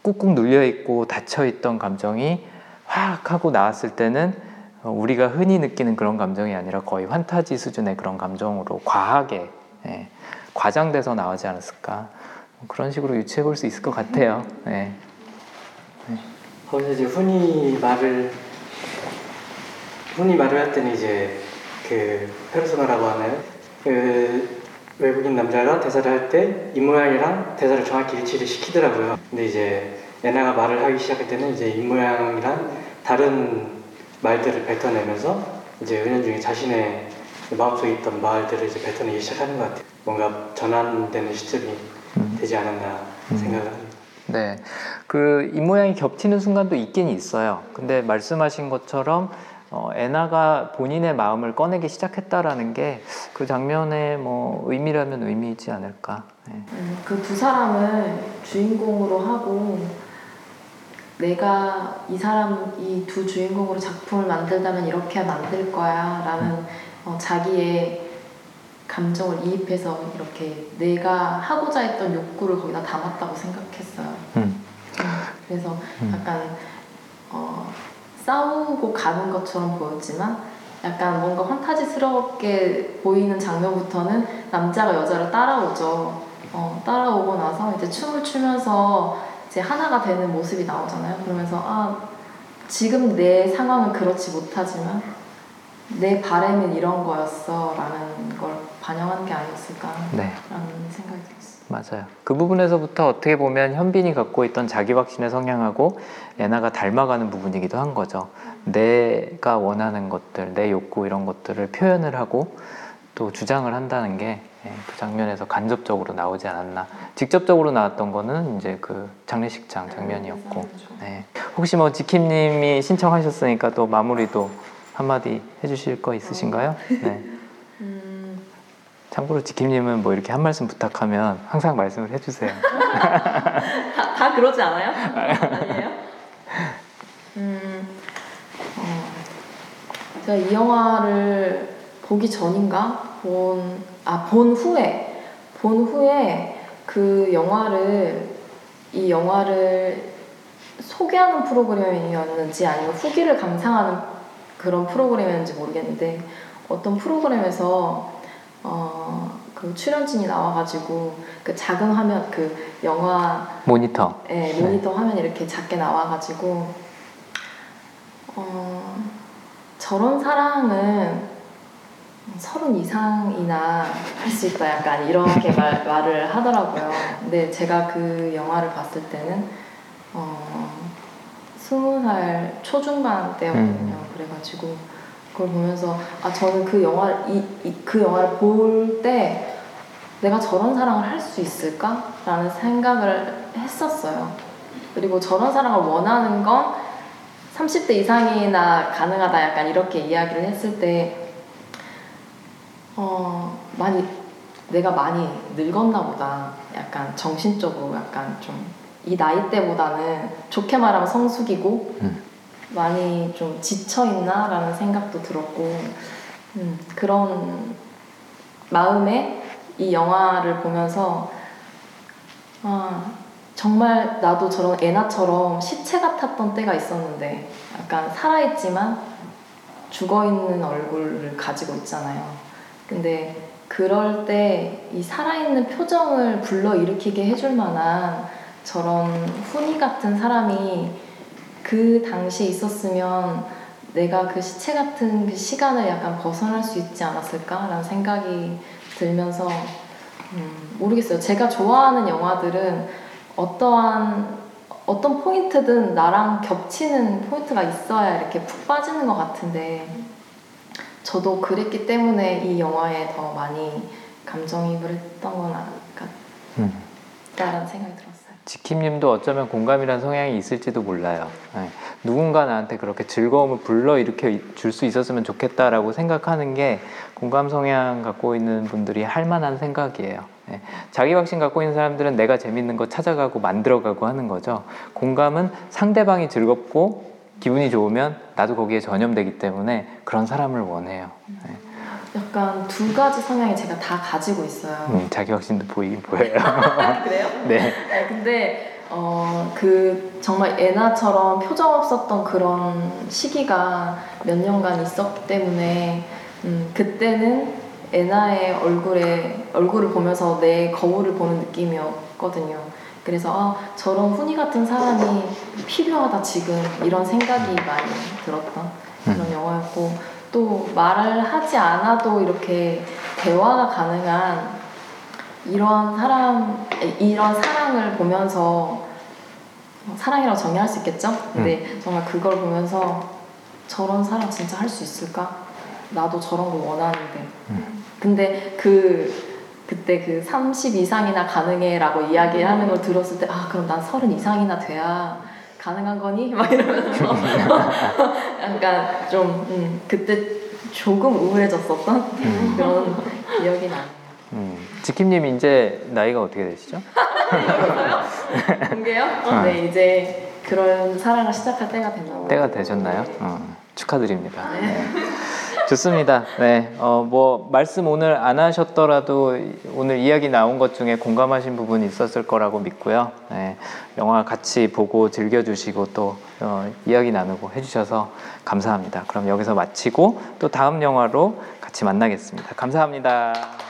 꾹꾹 눌려있고 닫혀있던 감정이 확 하고 나왔을 때는 우리가 흔히 느끼는 그런 감정이 아니라 거의 환타지 수준의 그런 감정으로 과하게 예, 과장돼서 나오지 않았을까 그런 식으로 유추해 볼 수 있을 것 같아요. 예. 거기서 이제 훈이 말을 훈이 말을 할 때는 이제 그 페르소나라고 하나요? 그 외국인 남자가 대사를 할 때 입모양이랑 대사를 정확히 일치를 시키더라고요. 근데 이제 애나가 말을 하기 시작할 때는 이제 입모양이랑 다른 말들을 뱉어내면서 이제 은연중에 자신의 마음속에 있던 말들을 이제 뱉어내기 시작하는 것 같아요. 뭔가 전환되는 시점이 되지 않았나 생각을 합니다. 네. 그 입모양이 겹치는 순간도 있긴 있어요. 근데 말씀하신 것처럼 어, 애나가 본인의 마음을 꺼내기 시작했다라는 게 그 장면의 뭐 의미라면 의미이지 않을까. 네. 그두 사람을 주인공으로 하고 내가 이 사람 이 두 주인공으로 작품을 만들다면 이렇게 만들 거야라는 어, 자기의 감정을 이입해서 이렇게 내가 하고자 했던 욕구를 거기다 담았다고 생각했어요. 음. 음, 그래서 음. 약간 어, 싸우고 가는 것처럼 보였지만 약간 뭔가 환타지스럽게 보이는 장면부터는 남자가 여자를 따라오죠. 어, 따라오고 나서 이제 춤을 추면서 이제 하나가 되는 모습이 나오잖아요. 그러면서 아 지금 내 상황은 그렇지 못하지만 내 바램은 이런 거였어라는 걸 반영한 게 아니었을까라는 네. 생각이 들었어요. 맞아요. 그 부분에서부터 어떻게 보면 현빈이 갖고 있던 자기 확신의 성향하고 애나가 닮아가는 부분이기도 한 거죠. 내가 원하는 것들, 내 욕구 이런 것들을 표현을 하고 또 주장을 한다는 게 그 장면에서 간접적으로 나오지 않았나. 직접적으로 나왔던 거는 이제 그 장례식장 장면이었고. 네. 혹시 뭐 지킴님이 신청하셨으니까 또 마무리도 한마디 해주실 거 있으신가요? 네. 음, 참고로 지킴님은 뭐 이렇게 한 말씀 부탁하면 항상 말씀을 해주세요. 다, 다 그러지 않아요? 아니에요? 음, 어, 제가 이 영화를 보기 전인가 본, 아, 본 후에, 본 후에 그 영화를, 이 영화를 소개하는 프로그램이었는지 아니면 후기를 감상하는 그런 프로그램이었는지 모르겠는데 어떤 프로그램에서 어, 그 출연진이 나와가지고 그 작은 화면 그 영화 모니터. 예, 모니터 화면이 이렇게 작게 나와가지고 어, 저런 사랑은 서른 이상이나 할 수 있다 약간 이렇게 말, 말을 하더라고요. 근데 제가 그 영화를 봤을 때는 어, 스무 살 초중반 때였거든요. 그래가지고 그걸 보면서 아 저는 그 영화 이, 이, 그 영화를 볼 때 내가 저런 사랑을 할 수 있을까라는 생각을 했었어요. 그리고 저런 사랑을 원하는 건 30대 이상이나 가능하다 약간 이렇게 이야기를 했을 때 어, 많이 내가 많이 늙었나 보다. 약간 정신적으로 약간 좀 이 나이 때보다는 좋게 말하면 성숙이고 음. 많이 좀 지쳐 있나라는 생각도 들었고 음, 그런 마음에 이 영화를 보면서 아 정말 나도 저런 애나처럼 시체 같았던 때가 있었는데 약간 살아있지만 죽어있는 얼굴을 가지고 있잖아요. 근데 그럴 때 이 살아있는 표정을 불러일으키게 해줄 만한 저런 훈이 같은 사람이 그 당시에 있었으면 내가 그 시체 같은 그 시간을 약간 벗어날 수 있지 않았을까라는 생각이 들면서 음, 모르겠어요. 제가 좋아하는 영화들은 어떠한 어떤 포인트든 나랑 겹치는 포인트가 있어야 이렇게 푹 빠지는 것 같은데 저도 그랬기 때문에 이 영화에 더 많이 감정이입을 했던 건 음. 같다라는 생각이 들었어요. 지킴님도 어쩌면 공감이란 성향이 있을지도 몰라요. 네. 누군가 나한테 그렇게 즐거움을 불러 일으켜 줄 수 있었으면 좋겠다라고 생각하는 게 공감 성향 갖고 있는 분들이 할 만한 생각이에요. 네. 자기 확신 갖고 있는 사람들은 내가 재밌는 거 찾아가고 만들어가고 하는 거죠. 공감은 상대방이 즐겁고 기분이 좋으면 나도 거기에 전염되기 때문에 그런 사람을 원해요. 네. 약간 두 가지 성향이 제가 다 가지고 있어요. 음, 자기 확신도 보이긴 보여요. 그래요? 네. 네, 근데 어, 그 정말 애나처럼 표정 없었던 그런 시기가 몇 년간 있었기 때문에 음, 그때는 애나의 얼굴에 얼굴을 보면서 내 거울을 보는 느낌이었거든요. 그래서 아, 저런 훈이 같은 사람이 필요하다 지금 이런 생각이 많이 들었던 그런 영화였고 또 말을 하지 않아도 이렇게 대화가 가능한 이런 사람 이런 사랑을 보면서 사랑이라고 정의할 수 있겠죠? 근데 정말 그걸 보면서 저런 사랑 진짜 할 수 있을까? 나도 저런 거 원하는데. 근데 그 그때 그 30 이상이나 가능해라고 이야기하는 걸 들었을 때 아 그럼 난 30 이상이나 돼야 가능한 거니? 막 이러면서 약간 좀 음, 그때 조금 우울해졌었던 그런 기억이 나네요. 음, 지킴님 이제 나이가 어떻게 되시죠? 공개요? 어. 네 이제 그런 사랑을 시작할 때가 됐나 봐요. 때가 되셨나요? 어, 축하드립니다. 네. 좋습니다. 네, 어, 뭐 말씀 오늘 안 하셨더라도 오늘 이야기 나온 것 중에 공감하신 부분이 있었을 거라고 믿고요. 네, 영화 같이 보고 즐겨주시고 또 어, 이야기 나누고 해주셔서 감사합니다. 그럼 여기서 마치고 또 다음 영화로 같이 만나겠습니다. 감사합니다.